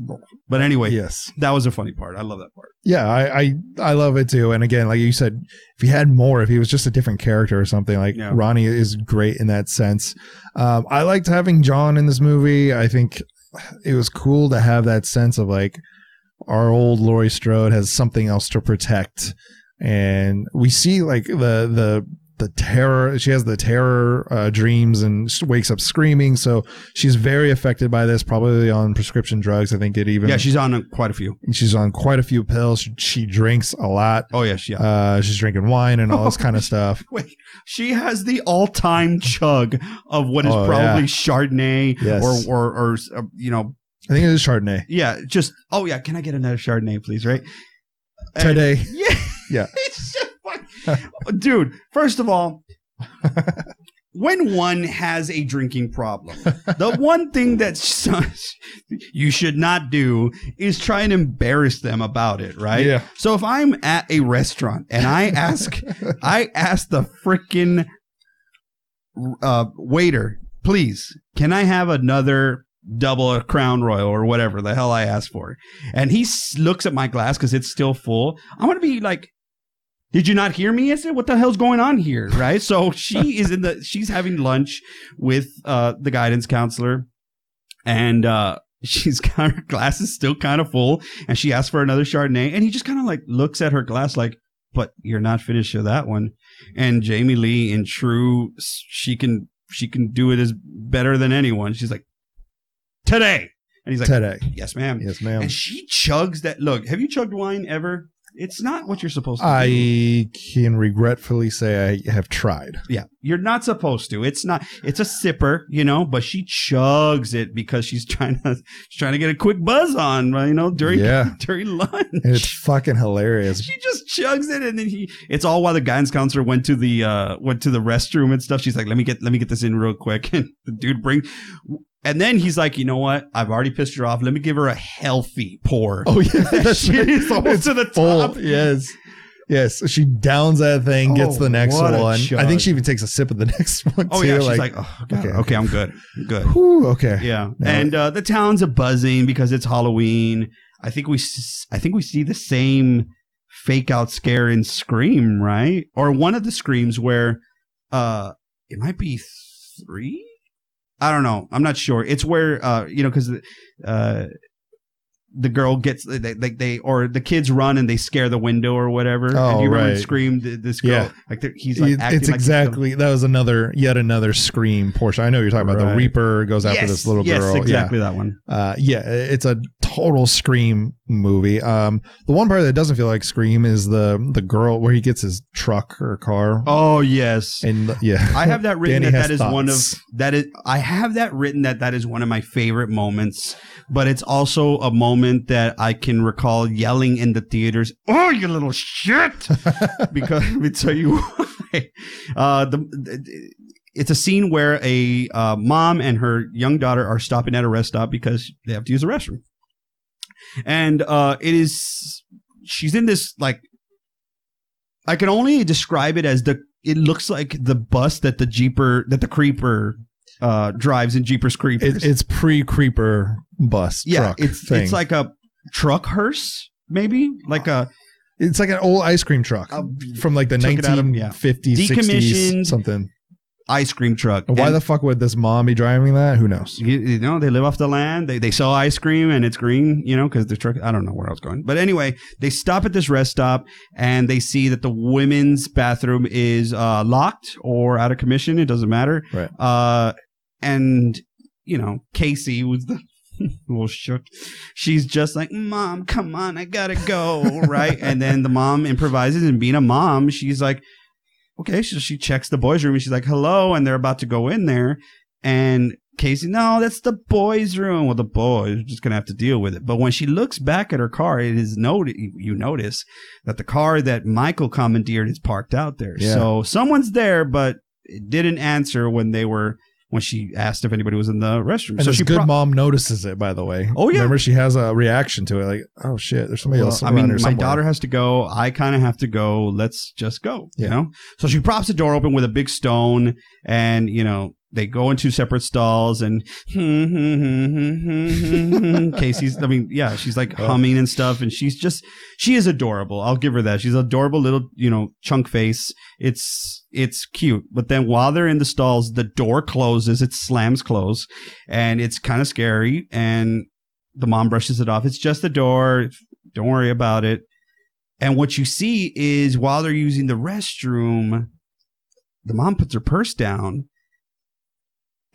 but anyway Yes. that was a funny part i love that part Yeah, I, I I love it too. And again, like you said, if he had more, if he was just a different character or something, like Yeah. Ronnie is great in that sense. Um, I liked having John in this movie. I think it was cool to have that sense of like our old Laurie Strode has something else to protect, and we see like the the the terror. She has the terror uh, dreams and wakes up screaming. So she's very affected by this. Probably on prescription drugs. I think it even. yeah she's on uh, quite a few She's on quite a few pills. She, she drinks a lot. oh yes yeah Uh, she's drinking wine and all this kind of stuff. Wait, she has the all-time chug of what is Oh, probably yeah. Chardonnay Yes. or, or or uh, you know I think it is Chardonnay Yeah, just oh yeah, can I get another Chardonnay, please? Right? And- today. yeah, Yeah. It's just fun. dude. First of all, when one has a drinking problem, the one thing that you should not do is try and embarrass them about it, right? Yeah. So if I'm at a restaurant and I ask, I ask the freaking uh, waiter, please, can I have another double a crown royal or whatever the hell I asked for. And he looks at my glass because it's still full. I'm gonna be like, did you not hear me? I said, what the hell's going on here? Right. So she is in the, she's having lunch with uh, the guidance counselor and uh, she's got her glass is still kind of full and she asks for another Chardonnay and he just kind of like looks at her glass like, but you're not finished with that one. And Jamie Lee in true, she can, she can do it as better than anyone. She's like, today. And he's like, Today. yes, ma'am. Yes, ma'am. And she chugs that. Look, have you chugged wine ever? It's not what you're supposed to do. I can regretfully say I have tried. Yeah, you're not supposed to. It's not. It's a sipper, you know. But she chugs it because she's trying to she's trying to get a quick buzz on, you know, during Yeah. during lunch. And it's fucking hilarious. she just chugs it, and then he. It's all while the guidance counselor went to the uh went to the restroom and stuff. She's like, "Let me get let me get this in real quick." And the dude bring, and then he's like, "You know what? I've already pissed her off. Let me give her a healthy pour." Oh yeah, That shit is almost to the full. top. Yes. Yes. She downs that thing, gets Oh, the next one. I think she even takes a sip of the next one Oh too. yeah, she's like, "Oh, God. okay, okay, okay. I'm good, I'm good." Whew, okay. Yeah, No. and uh, the town's a buzzing because it's Halloween. I think we, I think we see the same fake out scare in Scream, right? Or one of the screams where, uh, it might be three. I don't know. I'm not sure. It's where, uh, you know, because, uh. The girl gets they, they they or the kids run and they scare the window or whatever. Oh, do you right. Scream? th- This girl, Yeah. like he's like it's like exactly that was another yet another scream portion. I know you're talking about the Reaper goes after Yes, this little yes, girl. exactly that one. Yeah. Uh, yeah, it's a total scream movie. Um, the one part that doesn't feel like scream is the the girl where he gets his truck or car. Oh yes, And yeah, I have that written that that is one of that is I have that written that that is one of my favorite moments, but it's also a moment that I can recall yelling in the theaters. Oh, you little shit! because let me tell you why. Uh, the, it's a scene where a uh, mom and her young daughter are stopping at a rest stop because they have to use the restroom, and uh, it is she's in this like I can only describe it as the it looks like the bus that the Jeeper that the Creeper uh drives in Jeepers Creepers. it, it's pre creeper bus yeah, truck it's thing. it's like a truck hearse, maybe like a it's like an old ice cream truck Uh, from like the took it out of- yeah. 1950s, 60s, Decommissioned. something. ice cream truck. Why And the fuck would this mom be driving that? Who knows? you, you know they live off the land. They they sell ice cream and it's green. You know because the truck. I don't know where I was going, but anyway, they stop at this rest stop and they see that the women's bathroom is uh, locked or out of commission. It doesn't matter. Right. Uh, and you know, Casey was the little shook. She's just like, "Mom, come on, I gotta go." right, and then the mom improvises, and being a mom, she's like, "Okay." So she checks the boys' room, and she's like, "Hello," and they're about to go in there, and Casey, no, that's the boys' room. Well, the boys are just gonna have to deal with it. But when she looks back at her car, it is noted. You notice that the car that Michael commandeered is parked out there. Yeah. So someone's there, but it didn't answer when they were when she asked if anybody was in the restroom. And so she good pro- mom notices it, by the way. Oh, yeah. Remember, she has a reaction to it, like, "Oh shit, there's somebody Well, else I mean, my somewhere." daughter has to go. I kind of have to go. Let's just go. You know. So she props the door open with a big stone, and you know they go into separate stalls. And Casey's. I mean, yeah, she's like Oh. humming and stuff, and she's just she is adorable. I'll give her that. She's adorable little you know chunk face. It's it's cute. But then while they're in the stalls, the door closes. It slams close, and it's kind of scary. And the mom brushes it off. It's just the door. Don't worry about it. And what you see is while they're using the restroom, the mom puts her purse down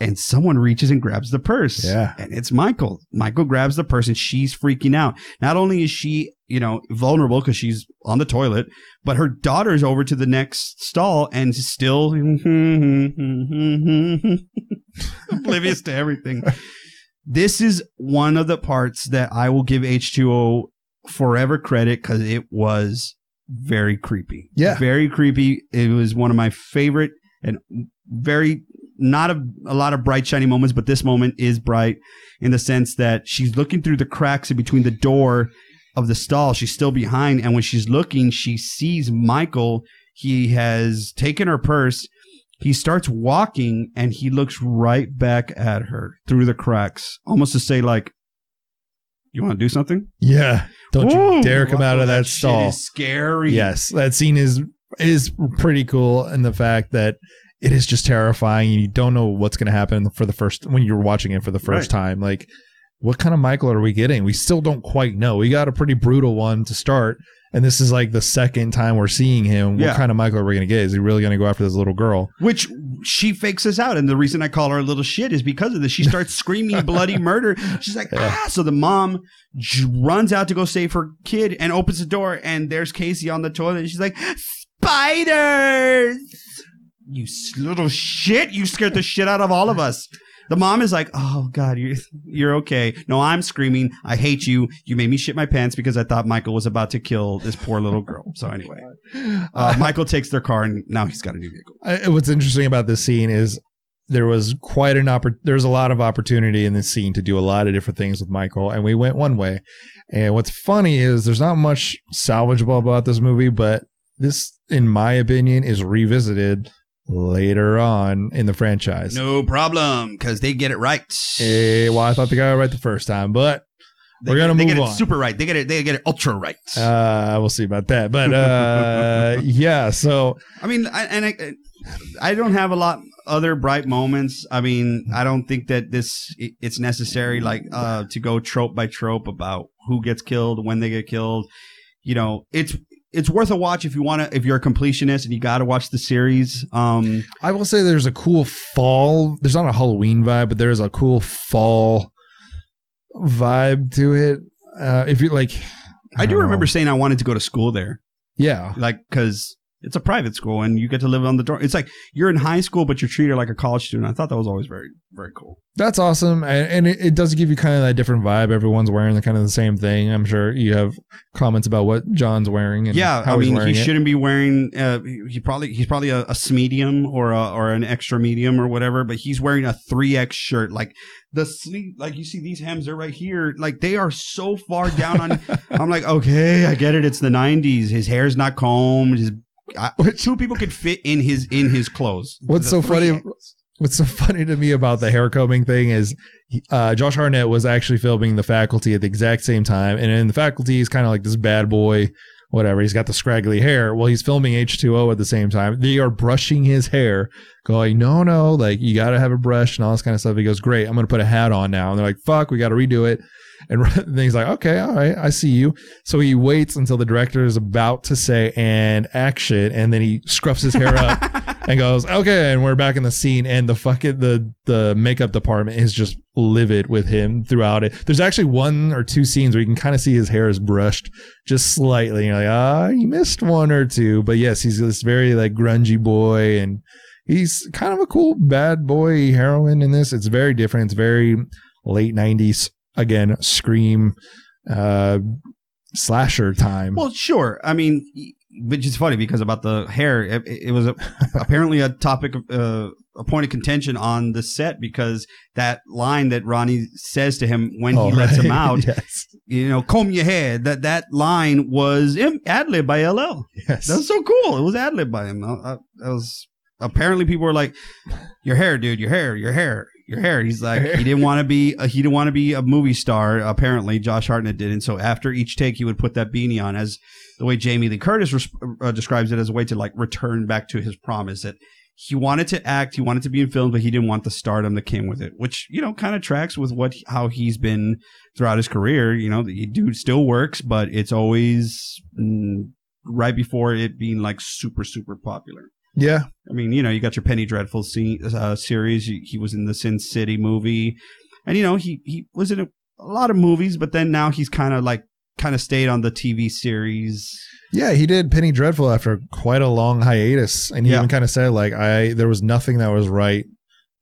and someone reaches and grabs the purse. Yeah. And it's Michael. Michael grabs the purse and she's freaking out. Not only is she, you know, vulnerable because she's on the toilet, but her daughter's over to the next stall and still oblivious to everything. This is one of the parts that I will give H2O forever credit because it was very creepy. Yeah. Very creepy. It was one of my favorite and very not a, a lot of bright shiny moments, but this moment is bright in the sense that she's looking through the cracks in between the door of the stall. She's still behind, and when she's looking, she sees Michael. He has taken her purse he starts walking and he looks right back at her through the cracks, almost to say like, "You want to do something? Yeah. Don't you dare come out of that shit stall. scary. Yes, that scene is is pretty cool, and the fact that it is just terrifying. You don't know what's going to happen for the first when you're watching it for the first time. Like, what kind of Michael are we getting? We still don't quite know. We got a pretty brutal one to start, and this is like the second time we're seeing him. What Yeah. kind of Michael are we going to get? Is he really going to go after this little girl? Which she fakes us out. And the reason I call her a little shit is because of this. She starts screaming bloody murder. She's like, Yeah. ah. So the mom j- runs out to go save her kid and opens the door. And there's Casey on the toilet. And she's like, spiders. You little shit. You scared the shit out of all of us. The mom is like, "Oh God, you're you're okay." No, I'm screaming. I hate you. You made me shit my pants because I thought Michael was about to kill this poor little girl. So anyway, uh, Michael takes their car and now he's got a new vehicle. I, what's interesting about this scene is there was quite an oppor- there's a lot of opportunity in this scene to do a lot of different things with Michael and we went one way and what's funny is there's not much salvageable about this movie but this in my opinion is revisited later on in the franchise No problem, because they get it right. Eh, well I thought they got it right the first time but They we're gonna they move get on. super right. They get it. They get it ultra right. uh we'll see about that but uh yeah so I mean, I, and I, I don't have a lot other bright moments. I mean, I don't think that this it- it's necessary like uh to go trope by trope about who gets killed, when they get killed. You know, it's it's worth a watch if you want to if you're a completionist and you got to watch the series. Um I will say there's a cool fall. There's not a Halloween vibe, but there's a cool fall vibe to it. Uh, if you like, I do don't remember know. saying I wanted to go to school there. Yeah, like because it's a private school and you get to live on the dorm. It's like you're in high school, but you're treated like a college student. I thought that was always very, very cool. that's awesome, and, and it, it does give you kind of that different vibe. Everyone's wearing the kind of the same thing. I'm sure you have comments about what John's wearing. And yeah, how I mean, he wearing it. shouldn't be wearing. Uh, he probably he's probably a, a medium or a, or an extra medium or whatever, but he's wearing a three X shirt. Like the sleeve, like you see these hems are right here. Like they are so far down on. I'm like, okay, I get it. It's the '90s. His hair's not combed. His I, two people could fit in his in his clothes. What's so funny- 3X. What's so funny to me about the hair combing thing is uh, Josh Hartnett was actually filming the faculty at the exact same time. And in the faculty, he's kind of like this bad boy, whatever. He's got the scraggly hair. Well, he's filming H2O at the same time. They are brushing his hair, going, no, no, like you got to have a brush and all this kind of stuff. He goes, great, I'm going to put a hat on now. And they're like, fuck, we got to redo it. And then he's like, okay, all right, I see you. So he waits until the director is about to say, and action. And then he scruffs his hair up and goes, okay, and we're back in the scene, and the fucking the the makeup department is just livid with him throughout it. There's actually one or two scenes where you can kind of see his hair is brushed just slightly. You're like, ah, you missed one or two, but yes, he's this very like grungy boy, and he's kind of a cool bad boy heroine in this. It's very different. It's very late '90s again, scream. Uh, slasher time Well, sure. I mean, which is funny because about the hair, it, it was a, apparently a topic of uh, a point of contention on the set because that line that Ronnie says to him when he Oh, lets him out, yes you know, comb your hair. That that line was ad lib by LL. yes That was so cool. It was ad lib by him. I, I, that was apparently people were like, "Your hair, dude. Your hair. Your hair." Your hair. He's like he didn't want to be a, he didn't want to be a movie star. Apparently, Josh Hartnett did, and so after each take, he would put that beanie on as the way Jamie Lee Curtis res- uh, describes it as a way to like return back to his promise that he wanted to act, he wanted to be in films, but he didn't want the stardom that came with it, which you know kind of tracks with what how he's been throughout his career. You know, the dude still works, but it's always mm, right before it being like super super popular. Yeah I mean, you know, you got your Penny Dreadful scene, uh, series. He, was in the Sin City movie, and you know, he he was in a, a lot of movies, but then now he's kind of like kind of stayed on the TV series. Yeah, he did Penny Dreadful after quite a long hiatus, and he Yeah. even kind of said like, "I there was nothing that was right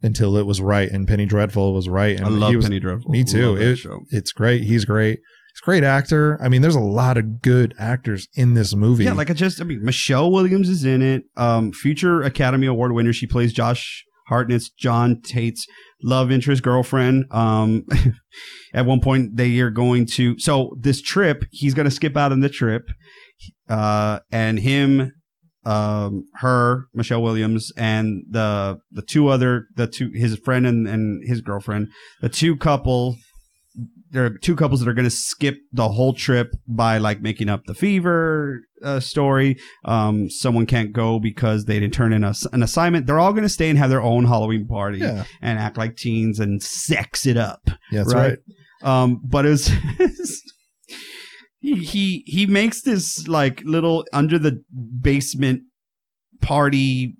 until it was right," and Penny Dreadful was right. And I love he was, Penny Dreadful. Me too. It- It's great. He's great. He's a great actor. I mean, there's a lot of good actors in this movie. Yeah, like I just, I mean, Michelle Williams is in it. Um, future Academy Award winner. She plays Josh Hartnett's John Tate's love interest girlfriend. Um, at one point they are going to. So this trip, he's going to skip out on the trip, uh, and him um, her, Michelle Williams, and the the two other the two his friend and, and his girlfriend, the two couple. There are two couples that are going to skip the whole trip by like making up the fever uh, story. Um, someone can't go because they didn't turn in a, an assignment. They're all going to stay and have their own Halloween party Yeah, and act like teens and sex it up. yeah, that's Right. right. Um, but it was he, he he makes this like little under the basement party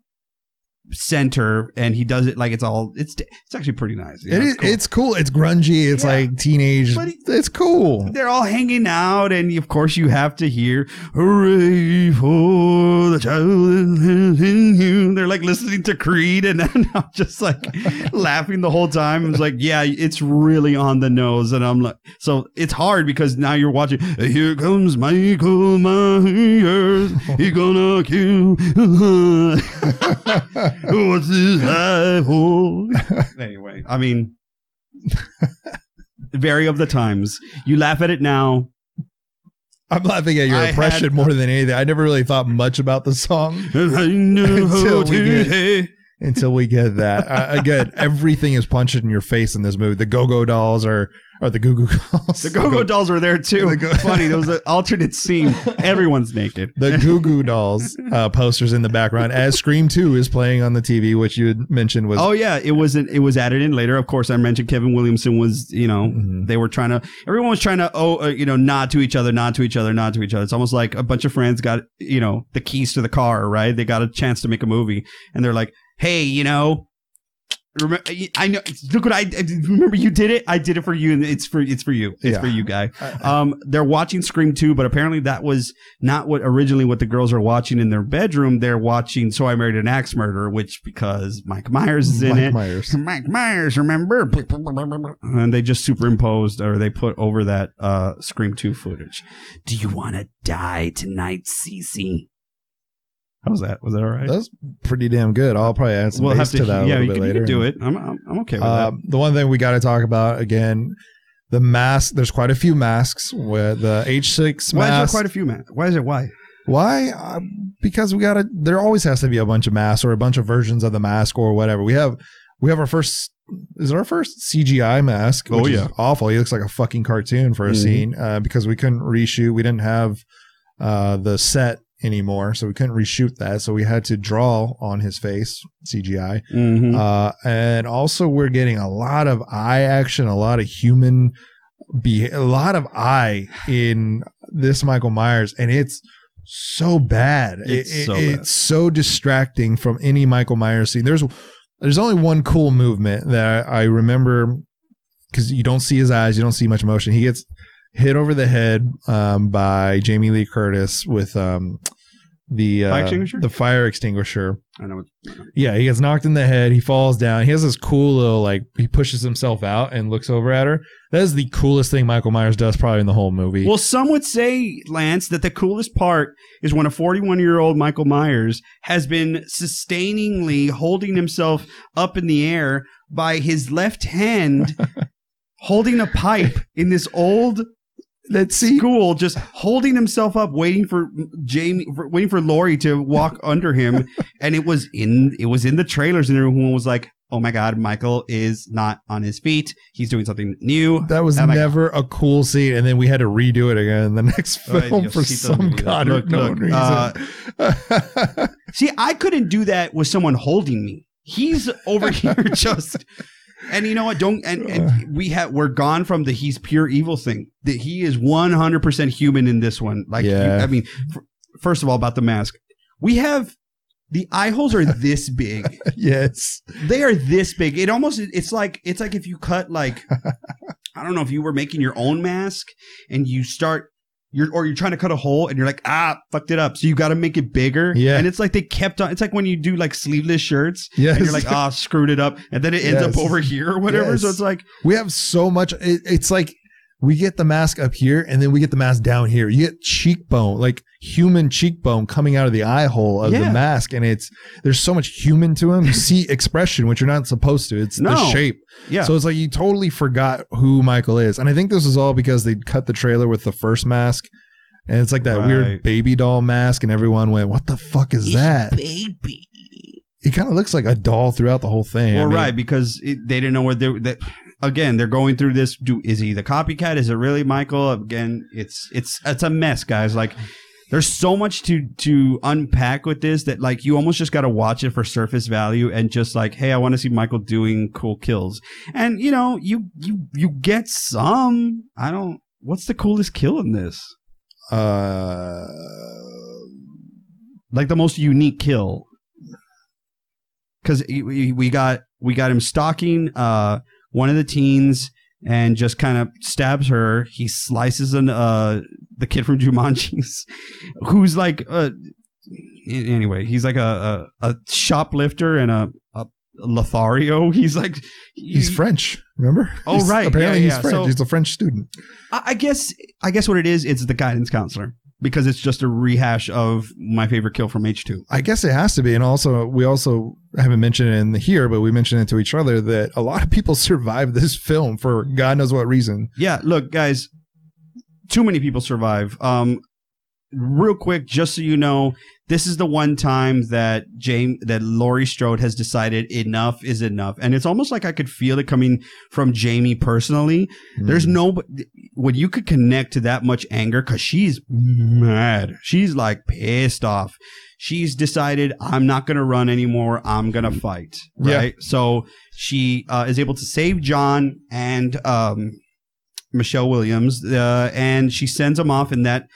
center, and he does it like it's all it's it's actually pretty nice. you It know, is, cool. It's cool. It's grungy. It's Yeah. like teenage. It- it's cool. they're all hanging out, and of course you have to hear "Hooray for the child in you." They're like listening to Creed, and then I'm just like laughing the whole time. It's like, yeah, it's really on the nose, and I'm like, so it's hard because now you're watching. Here comes Michael Myers. He gonna kill. What's his high? Anyway, I mean. Very of the times. You laugh at it now. I'm laughing at your I impression had- more than anything. I never really thought much about the song Until we get- until we get that. Uh, again, everything is punched in your face in this movie. The Go Go Dolls are are the Goo Goo Dolls. The Go Go Dolls were there too. The Go- Funny, there was an alternate scene. Everyone's naked. the Goo Goo Dolls uh, posters in the background as Scream Two is playing on the TV, which you had mentioned was Oh yeah, it was it was added in later. Of course, I mentioned Kevin Williamson was you know Mhm. they were trying to everyone was trying to oh uh, you know nod to each other, nod to each other, nod to each other. It's almost like a bunch of friends got you know the keys to the car, right? They got a chance to make a movie, and they're like, hey, you know. Remember, I know. Look what I remember. You did it. I did it for you, and it's for it's for you. It's Yeah. for you, guy. Um, they're watching Scream 2, but apparently that was not what originally what the girls are watching in their bedroom. They're watching So I Married an Axe Murderer, which because Mike Myers is in Mike it. Myers. Mike Myers, remember? And they just superimposed or they put over that uh, Scream 2 footage. Do you want to die tonight, Cici? How was that? Was that all right? That's pretty damn good. I'll probably add some we'll have to, to that a yeah, little you bit can, you later. can do it. I'm, I'm, I'm okay with Uh, that. the one thing we got to talk about again, the mask. There's quite a few masks. With the H6 mask. Why is there quite a few, masks? Why is it why? Why? Uh, because we got to. There always has to be a bunch of masks or a bunch of versions of the mask or whatever. We have. We have our first. Is it our first CGI mask? Oh, yeah. awful. He looks like a fucking cartoon for a Mhm. scene uh, because we couldn't reshoot. We didn't have uh, the set anymore, so we couldn't reshoot that. So we had to draw on his face CGI. Mm-hmm. Uh, and also we're getting a lot of eye action, a lot of human be a lot of eye in this Michael Myers, and it's so bad. It's it- so bad. it's so distracting from any Michael Myers scene. There's there's only one cool movement that I remember because you don't see his eyes, you don't see much motion. He gets hit over the head um, by Jamie Lee Curtis with um, the Fire uh, extinguisher? the fire extinguisher. I know. Yeah, he gets knocked in the head. He falls down. He has this cool little like he pushes himself out and looks over at her. That is the coolest thing Michael Myers does probably in the whole movie. Well, some would say, Lance, that the coolest part is when a 41 year old Michael Myers has been sustainingly holding himself up in the air by his left hand holding a pipe in this old Let's see. school, just holding himself up, waiting for Jamie, for, waiting for Laurie to walk under him. And it was in it was in the trailers, and everyone was like, "Oh my god, Michael is not on his feet. He's doing something new." That was Oh never a cool scene, and then we had to redo it again in the next Oh, film yes, for some god no look, uh, reason. See, I couldn't do that with someone holding me. He's over here just and you know what? Don't and, and we have we're gone from the he's pure evil thing. That he is one hundred percent human in this one. Like, you- Yeah. I mean, f- first of all, about the mask, we have the eye holes are this big. yes, They are this big. It almost it's like it's like if you cut like I don't know if you were making your own mask and you start you're or you're trying to cut a hole and you're like ah fucked it up so you got to make it bigger Yeah. and it's like they kept on it's like when you do like sleeveless shirts yes. and you're like ah screwed it up and then it ends Yes. up over here or whatever so it's like we have so much. It, it's like we get the mask up here, and then we get the mask down here. You get cheekbone, like human cheekbone, coming out of the eye hole of Yeah. the mask, and it's there's so much human to him. You see expression, which you're not supposed to. It's the shape. yeah So it's like you totally forgot who Michael is. And I think this is all because they cut the trailer with the first mask and it's like that Right. weird baby doll mask, and everyone went, "What the fuck is that?" baby. It kind of looks like a doll throughout the whole thing. I Well, mean, right, because it, they didn't know what they. That, again, they're going through this. Do is he the copycat? Is it really Michael? Again, it's it's it's a mess, guys. Like, there's so much to to unpack with this that like you almost just got to watch it for surface value and just like, hey, I want to see Michael doing cool kills, and you know, you you you get some. I don't. What's the coolest kill in this? Uh, like the most unique kill because we got we got him stalking uh one of the teens and just kind of stabs her he slices an uh the kid from Jumanji's who's like uh anyway he's like a a, a shoplifter and a, a Lothario he's like he's French. Remember? Oh, He's- right. Apparently, Yeah, he's yeah. French. So- he's a French student. I guess I guess what it is it's the guidance counselor because it's just a rehash of my favorite kill from H2 I guess it has to be. And also, we also haven't mentioned it in here, but we mentioned it to each other that a lot of people survived this film for God knows what reason. Yeah, look, guys, too many people survive. Um, real quick, just so you know, this is the one time that James that Laurie Strode has decided enough is enough, and it's almost like I could feel it coming from Jamie personally. There's Mm. no when you could connect to that much anger because she's mad. She's like pissed off. She's decided I'm not gonna run anymore. I'm gonna fight. Yeah. Right. So she uh, is able to save John and um, Michelle Williams, uh, and she sends him off in that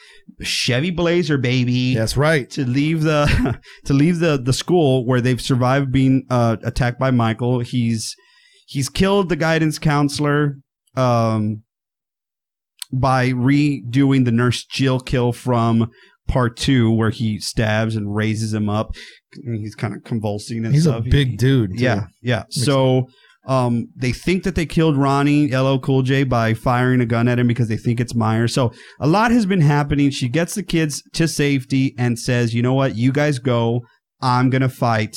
Chevy Blazer, baby That's right. to leave the to leave the the school where they've survived being uh, attacked by Michael. He's he's killed the guidance counselor um, by redoing the nurse Jill kill from part two, where he stabs and raises him up. He's kind of convulsing and He's stuff. a big dude. too. Yeah, yeah. So um, they think that they killed Ronnie LL Cool J by firing a gun at him because they think it's Myers. So a lot has been happening. She gets the kids to safety and says, "You know what? You guys go. I'm gonna fight.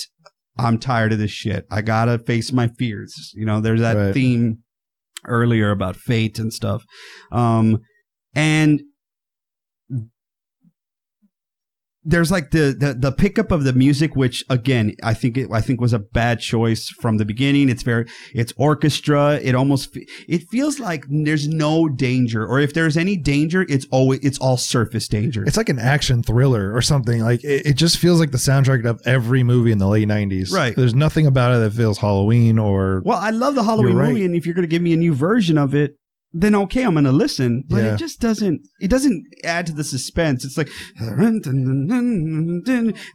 I'm tired of this shit. I gotta face my fears." You know, there's that Right. theme earlier about fate and stuff. Um, and there's like the, the the pickup of the music which again i think it i think was a bad choice from the beginning it's very it's orchestra it almost it feels like there's no danger or if there's any danger it's always it's all surface danger It's like an action thriller or something. Like it, it just feels like the soundtrack of every movie in the late '90s. Right. There's nothing about it that feels Halloween or well i love the halloween right. movie and if you're going to give me a new version of it then okay i'm to listen but Yeah. it just doesn't it doesn't add to the suspense it's like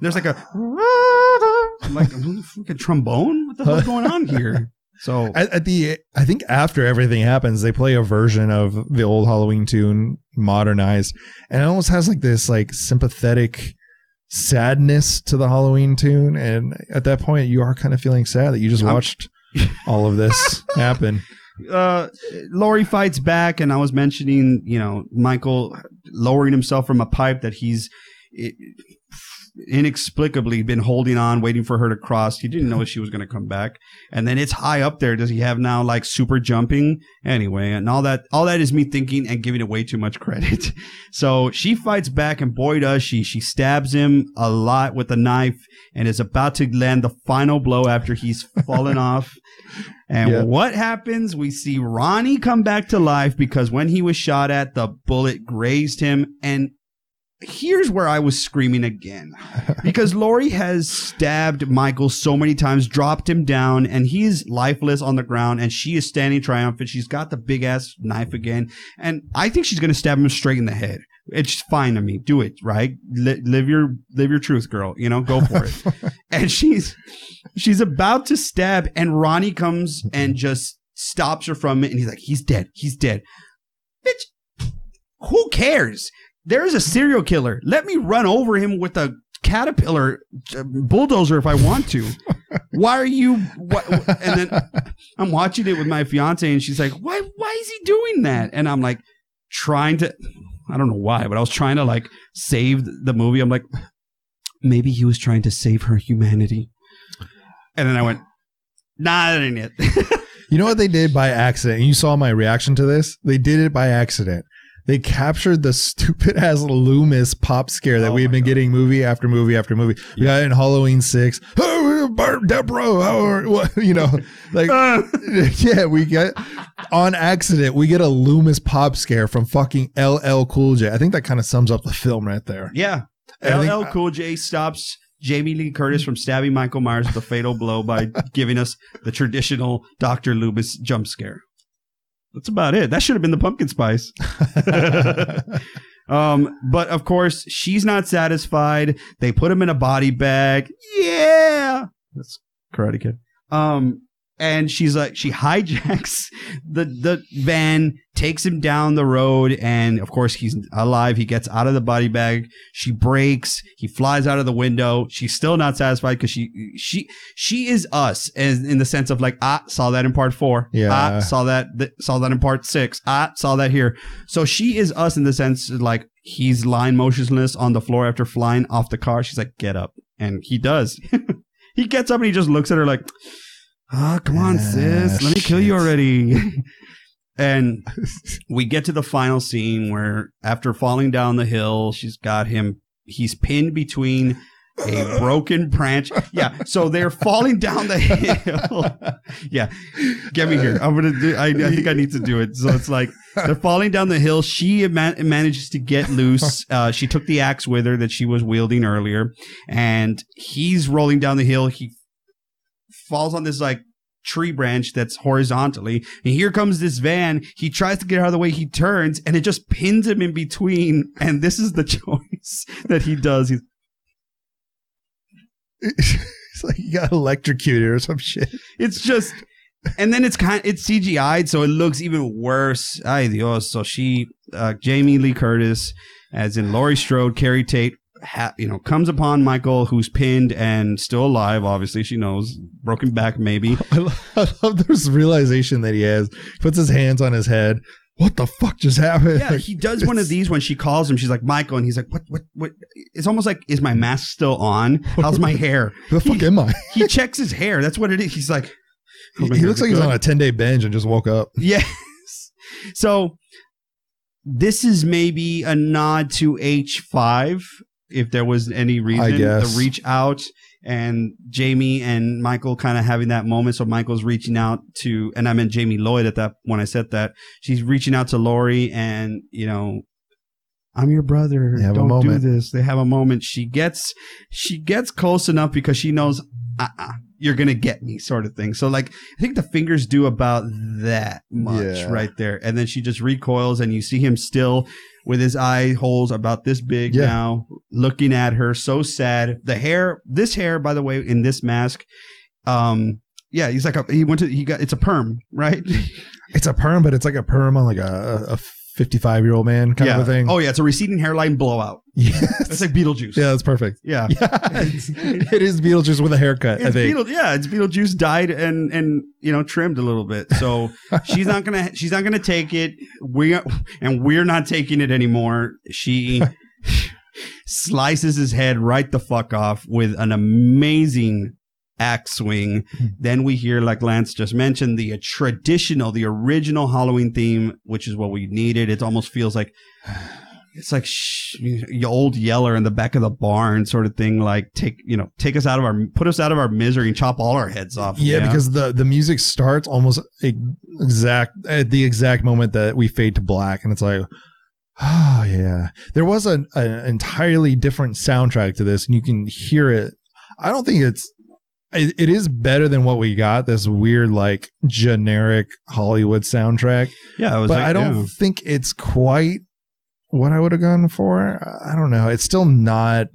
there's like a like a fucking trombone what the hell's going on here so at, at the I think after everything happens, they play a version of the old Halloween tune modernized, and it almost has like this like sympathetic sadness to the Halloween tune. And at that point, you are kind of feeling sad that you just watched all of this happen. Uh Laurie fights back and I was mentioning, you know, Michael lowering himself from a pipe that he's i- inexplicably been holding on waiting for her to cross. He didn't know she was going to come back. And then it's high up there. Does he have now like super jumping? Anyway, and all that all that is me thinking and giving it way too much credit. So she fights back and boy does she. She stabs him a lot with a knife and is about to land the final blow after he's fallen off. And Yeah. what happens? We see Ronnie come back to life because when he was shot at, the bullet grazed him. And here's where I was screaming again. Because Laurie has stabbed Michael so many times, dropped him down, and he's lifeless on the ground, and she is standing triumphant. She's got the big ass knife again. And I think she's gonna stab him straight in the head. It's fine to me. Do it, right? Li- live your live your truth, girl. You know, go for it and she's she's about to stab and ronnie comes and just stops her from it and he's like he's dead he's dead bitch who cares there's a serial killer let me run over him with a caterpillar uh, bulldozer if i want to why are you and then i'm watching it with my fiance and she's like why why is he doing that and i'm like trying to i don't know why but i was trying to like save the movie i'm like maybe he was trying to save her humanity. And then I went, nah, that ain't it. You know what they did by accident? And you saw my reaction to this. They did it by accident. They captured the stupid ass Loomis pop scare that Oh we've been God. getting movie after movie after movie. We got in Halloween six. Oh, Bart oh, you know, like yeah, we get on accident we get a Loomis pop scare from fucking LL Cool J. I think that kind of sums up the film right there. yeah. And I think- LL Cool J stops Jamie Lee Curtis from stabbing Michael Myers with a fatal blow by giving us the traditional Dr. Loomis jump scare. That's about it. That should have been the pumpkin spice. Um, but of course, she's not satisfied. They put him in a body bag. Yeah, that's Karate Kid. Um, and she's like, she hijacks the the van, takes him down the road, and of course, he's alive. He gets out of the body bag. She breaks. He flies out of the window. She's still not satisfied because she she she is us, as in the sense of like, ah, saw that in part four. Yeah. ah, saw that th- saw that in part six. Ah, saw that here. So she is us in the sense like he's lying motionless on the floor after flying off the car. She's like, get up. And he does. he gets up and he just looks at her like, ah, come on, Ah, sis. Let me kill you already. and we get to the final scene where after falling down the hill, she's got him, he's pinned between a broken branch. Yeah. So they're falling down the hill. yeah. Get me here. I'm going to do, I, I think I need to do it. So it's like, they're falling down the hill. She ma- manages to get loose. Uh, she took the axe with her that she was wielding earlier, and he's rolling down the hill. He falls on this like tree branch that's horizontally, and here comes this van. He tries to get out of the way. He turns, and it just pins him in between. And this is the choice that he does. He's it's like you got electrocuted or some shit. It's just, and then it's kind, it's CGI'd, so it looks even worse. Ay Dios! So she, uh, Jamie Lee Curtis, as in Laurie Strode, Keri Tate, ha- you know, comes upon Michael, who's pinned and still alive. Obviously, she knows broken back, maybe. I love, I love this realization that he has. Puts his hands on his head. What the fuck just happened? Yeah, he does one of these when she calls him. She's like Michael, and he's like, "What? What? What?" It's almost like, "Is my mask still on? How's my hair?" Who the fuck am I? He checks his hair. That's what it is. He's like, He, he looks like he's on a 10 day binge and just woke up. Yes. So this is maybe a nod to H5 if there was any reason to reach out and Jamie and Michael kind of having that moment. So Michael's reaching out to, and I meant Jamie Lloyd at that when I said that. She's reaching out to Laurie and, you know, I'm your brother. Don't do this. They have a moment. She gets, she gets close enough because she knows, uh-uh, you're gonna get me, sort of thing. So like, I think the fingers do about that much Yeah. right there, and then she just recoils, and you see him still with his eye holes about this big Yeah. now, looking at her, so sad. The hair, this hair, by the way, in this mask, um, yeah, he's like a, he went to he got it's a perm, right? It's a perm, but it's like a perm on like a, a 55 year old man kind yeah. of a thing. Oh yeah, it's a receding hairline blowout. yes. It's like Beetlejuice. yeah, that's perfect. Yeah. Yeah, it's- Beetlejuice with a haircut. I It's think. Beetle, yeah, it's Beetlejuice dyed and and you know trimmed a little bit. So she's not gonna she's not gonna take it. We are, and we're not taking it anymore. She slices his head right the fuck off with an amazing axe swing. then we hear, like Lance just mentioned, the uh, traditional, the original Halloween theme, which is what we needed. It almost feels like it's like old yeller in the back of the barn sort of thing. Like take you know take us out of our put us out of our misery and chop all our heads off. Yeah, because the the music starts almost exact at the exact moment that we fade to black, and it's like, oh yeah. There was an, an entirely different soundtrack to this, and you can hear it. I don't think it's. It, it is better than what we got. This weird, like generic Hollywood soundtrack, yeah, it was but like, I don't yeah. think it's quite what I would have gone for. I don't know. It's still not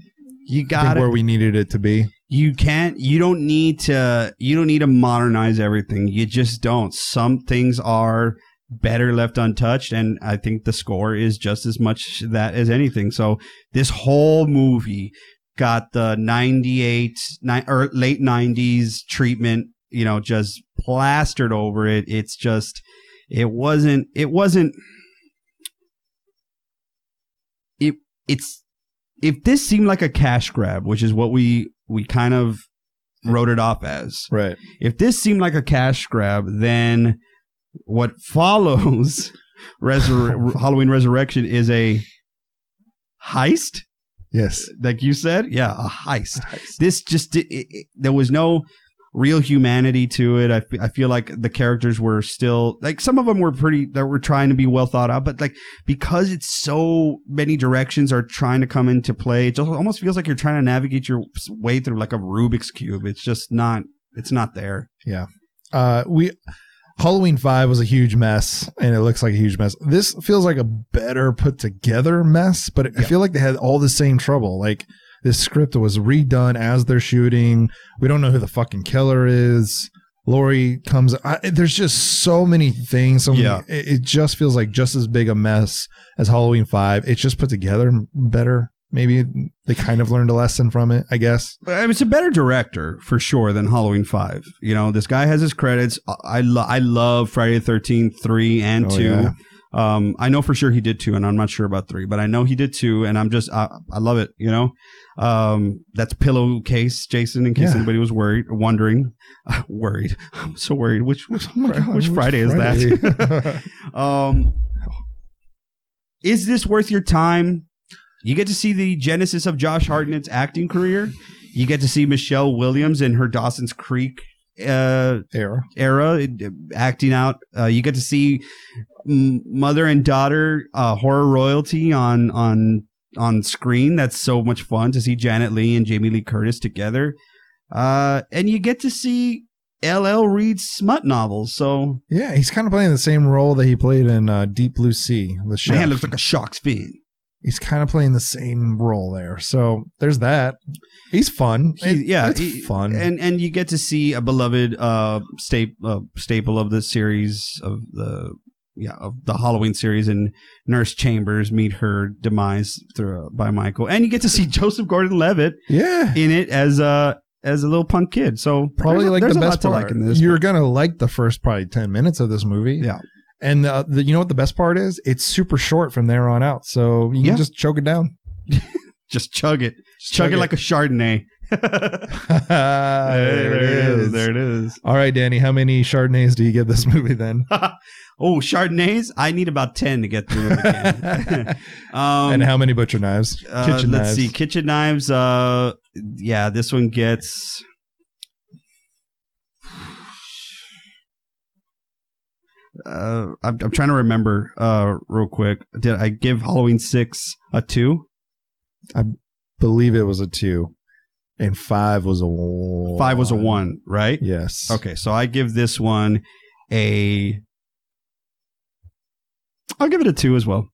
You got where we needed it to be. You can't. You don't need to. You don't need to modernize everything. You just don't. Some things are better left untouched, and I think the score is just as much that as anything. So this whole movie got the '98 ni- or late '90s treatment. You know, just plastered over it. It's just. It wasn't. It wasn't. It. It's if this seemed like a cash grab, which is what we we kind of wrote it off as, Right. if this seemed like a cash grab, then what follows Resur- Halloween Resurrection is a heist, Yes. like you said. Yeah, a heist. This just it, it, there was no real humanity to it. I, I feel like the characters were still like some of them were pretty that were trying to be well thought out, but like because it's so many directions are trying to come into play, it just almost feels like you're trying to navigate your way through like a Rubik's cube. It's just not. It's not there. Yeah. Uh, we Halloween Five was a huge mess, and it looks like a huge mess. This feels like a better put together mess, but I Yeah. feel like they had all the same trouble. Like this script was redone as they're shooting. We don't know who the fucking killer is. Laurie comes. I, there's just so many things. So many- Yeah. it, it just feels like just as big a mess as Halloween Five. It's just put together better. Maybe they kind of learned a lesson from it. I guess. I mean, it's a better director for sure than Halloween Five. You know, this guy has his credits. I lo- I love Friday the Thirteenth three and Oh, two. yeah. Um, I know for sure he did two, and I'm not sure about three, but I know he did two, and I'm just I, I love it. You know, um, that's pillowcase, Jason. In case Yeah. anybody was worried, wondering, worried. I'm so worried. Which which, Oh God, which which Friday is that? Um, is this worth your time? You get to see the genesis of Josh Hartnett's acting career. You get to see Michelle Williams in her Dawson's Creek uh, Era. era uh, acting out. Uh, you get to see mother and daughter uh, horror royalty on on on screen. That's so much fun to see Janet Leigh and Jamie Lee Curtis together. Uh, and you get to see LL Reed's smut novels. So Yeah, he's kind of playing the same role that he played in uh, Deep Blue Sea. The chef. man looks like a shark's fin. He's kind of playing the same role there. So there's that. He's fun. He- yeah, it's he- fun. and and you get to see a beloved uh, sta- uh staple of the series of the yeah of the Halloween series and Nurse Chambers meet her demise through by Michael, and you get to see Joseph Gordon-Levitt yeah, in it as a as a little punk kid. So probably like the best to part. like in this. You're gonna like the first probably ten minutes of this movie. Yeah. And uh, the, you know what the best part is? It's super short from there on out, so you Yeah. can just choke it down. Just chug it, chug, it like a Chardonnay. there it is. There it is. All right, Danny. How many Chardonnays do you give this movie then? oh, Chardonnays! I need about ten to get through it again. um, and how many butcher knives? Uh, Kitchen let's knives. see, kitchen knives. Uh, yeah, this one gets. Uh, I'm, I'm trying to remember. Uh, real quick, did I give Halloween six a two? I believe it was a two, and five was a one. Five was a one, right? Yes. Okay, so I give this one a. I'll give it a two as well.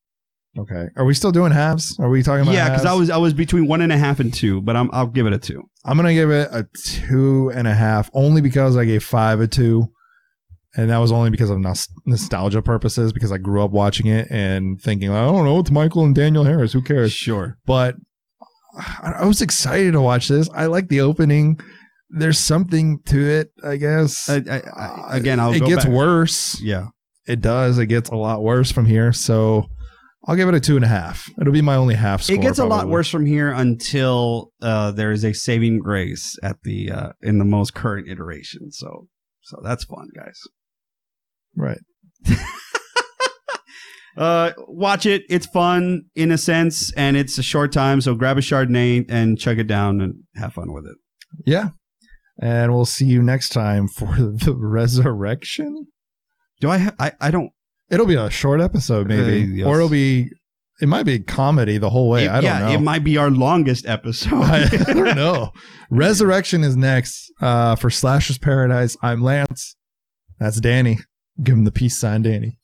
Okay. Are we still doing halves? Are we talking about? Yeah, because I was I was between one and a half and two, but I'm I'll give it a two. I'm gonna give it a two and a half, only because I gave five a two, and that was only because of nos- nostalgia purposes. Because I grew up watching it and thinking, I don't know, it's Michael and Danielle Harris. Who cares? Sure. But I I was excited to watch this. I like the opening. There's something to it, I guess. I, I, again, I'll it gets back. worse. Yeah. It does. It gets a lot worse from here. So I'll give it a two and a half. It'll be my only half score. it gets a lot worse from here until uh, there is a saving grace at the uh, in the most current iteration. So so that's fun, guys. Right. Uh, watch it. It's fun in a sense, and it's a short time. So grab a Chardonnay and chug it down and have fun with it. Yeah. And we'll see you next time for the resurrection. Do I? Ha- I I don't. It'll be a short episode, maybe, Uh, yes. or it'll be. It might be comedy the whole way. it- I don't yeah, know. it might be our longest episode. I, I don't know. Resurrection is next uh, for Slashers Paradise. I'm Lance. That's Danny. Give him the peace sign, Danny.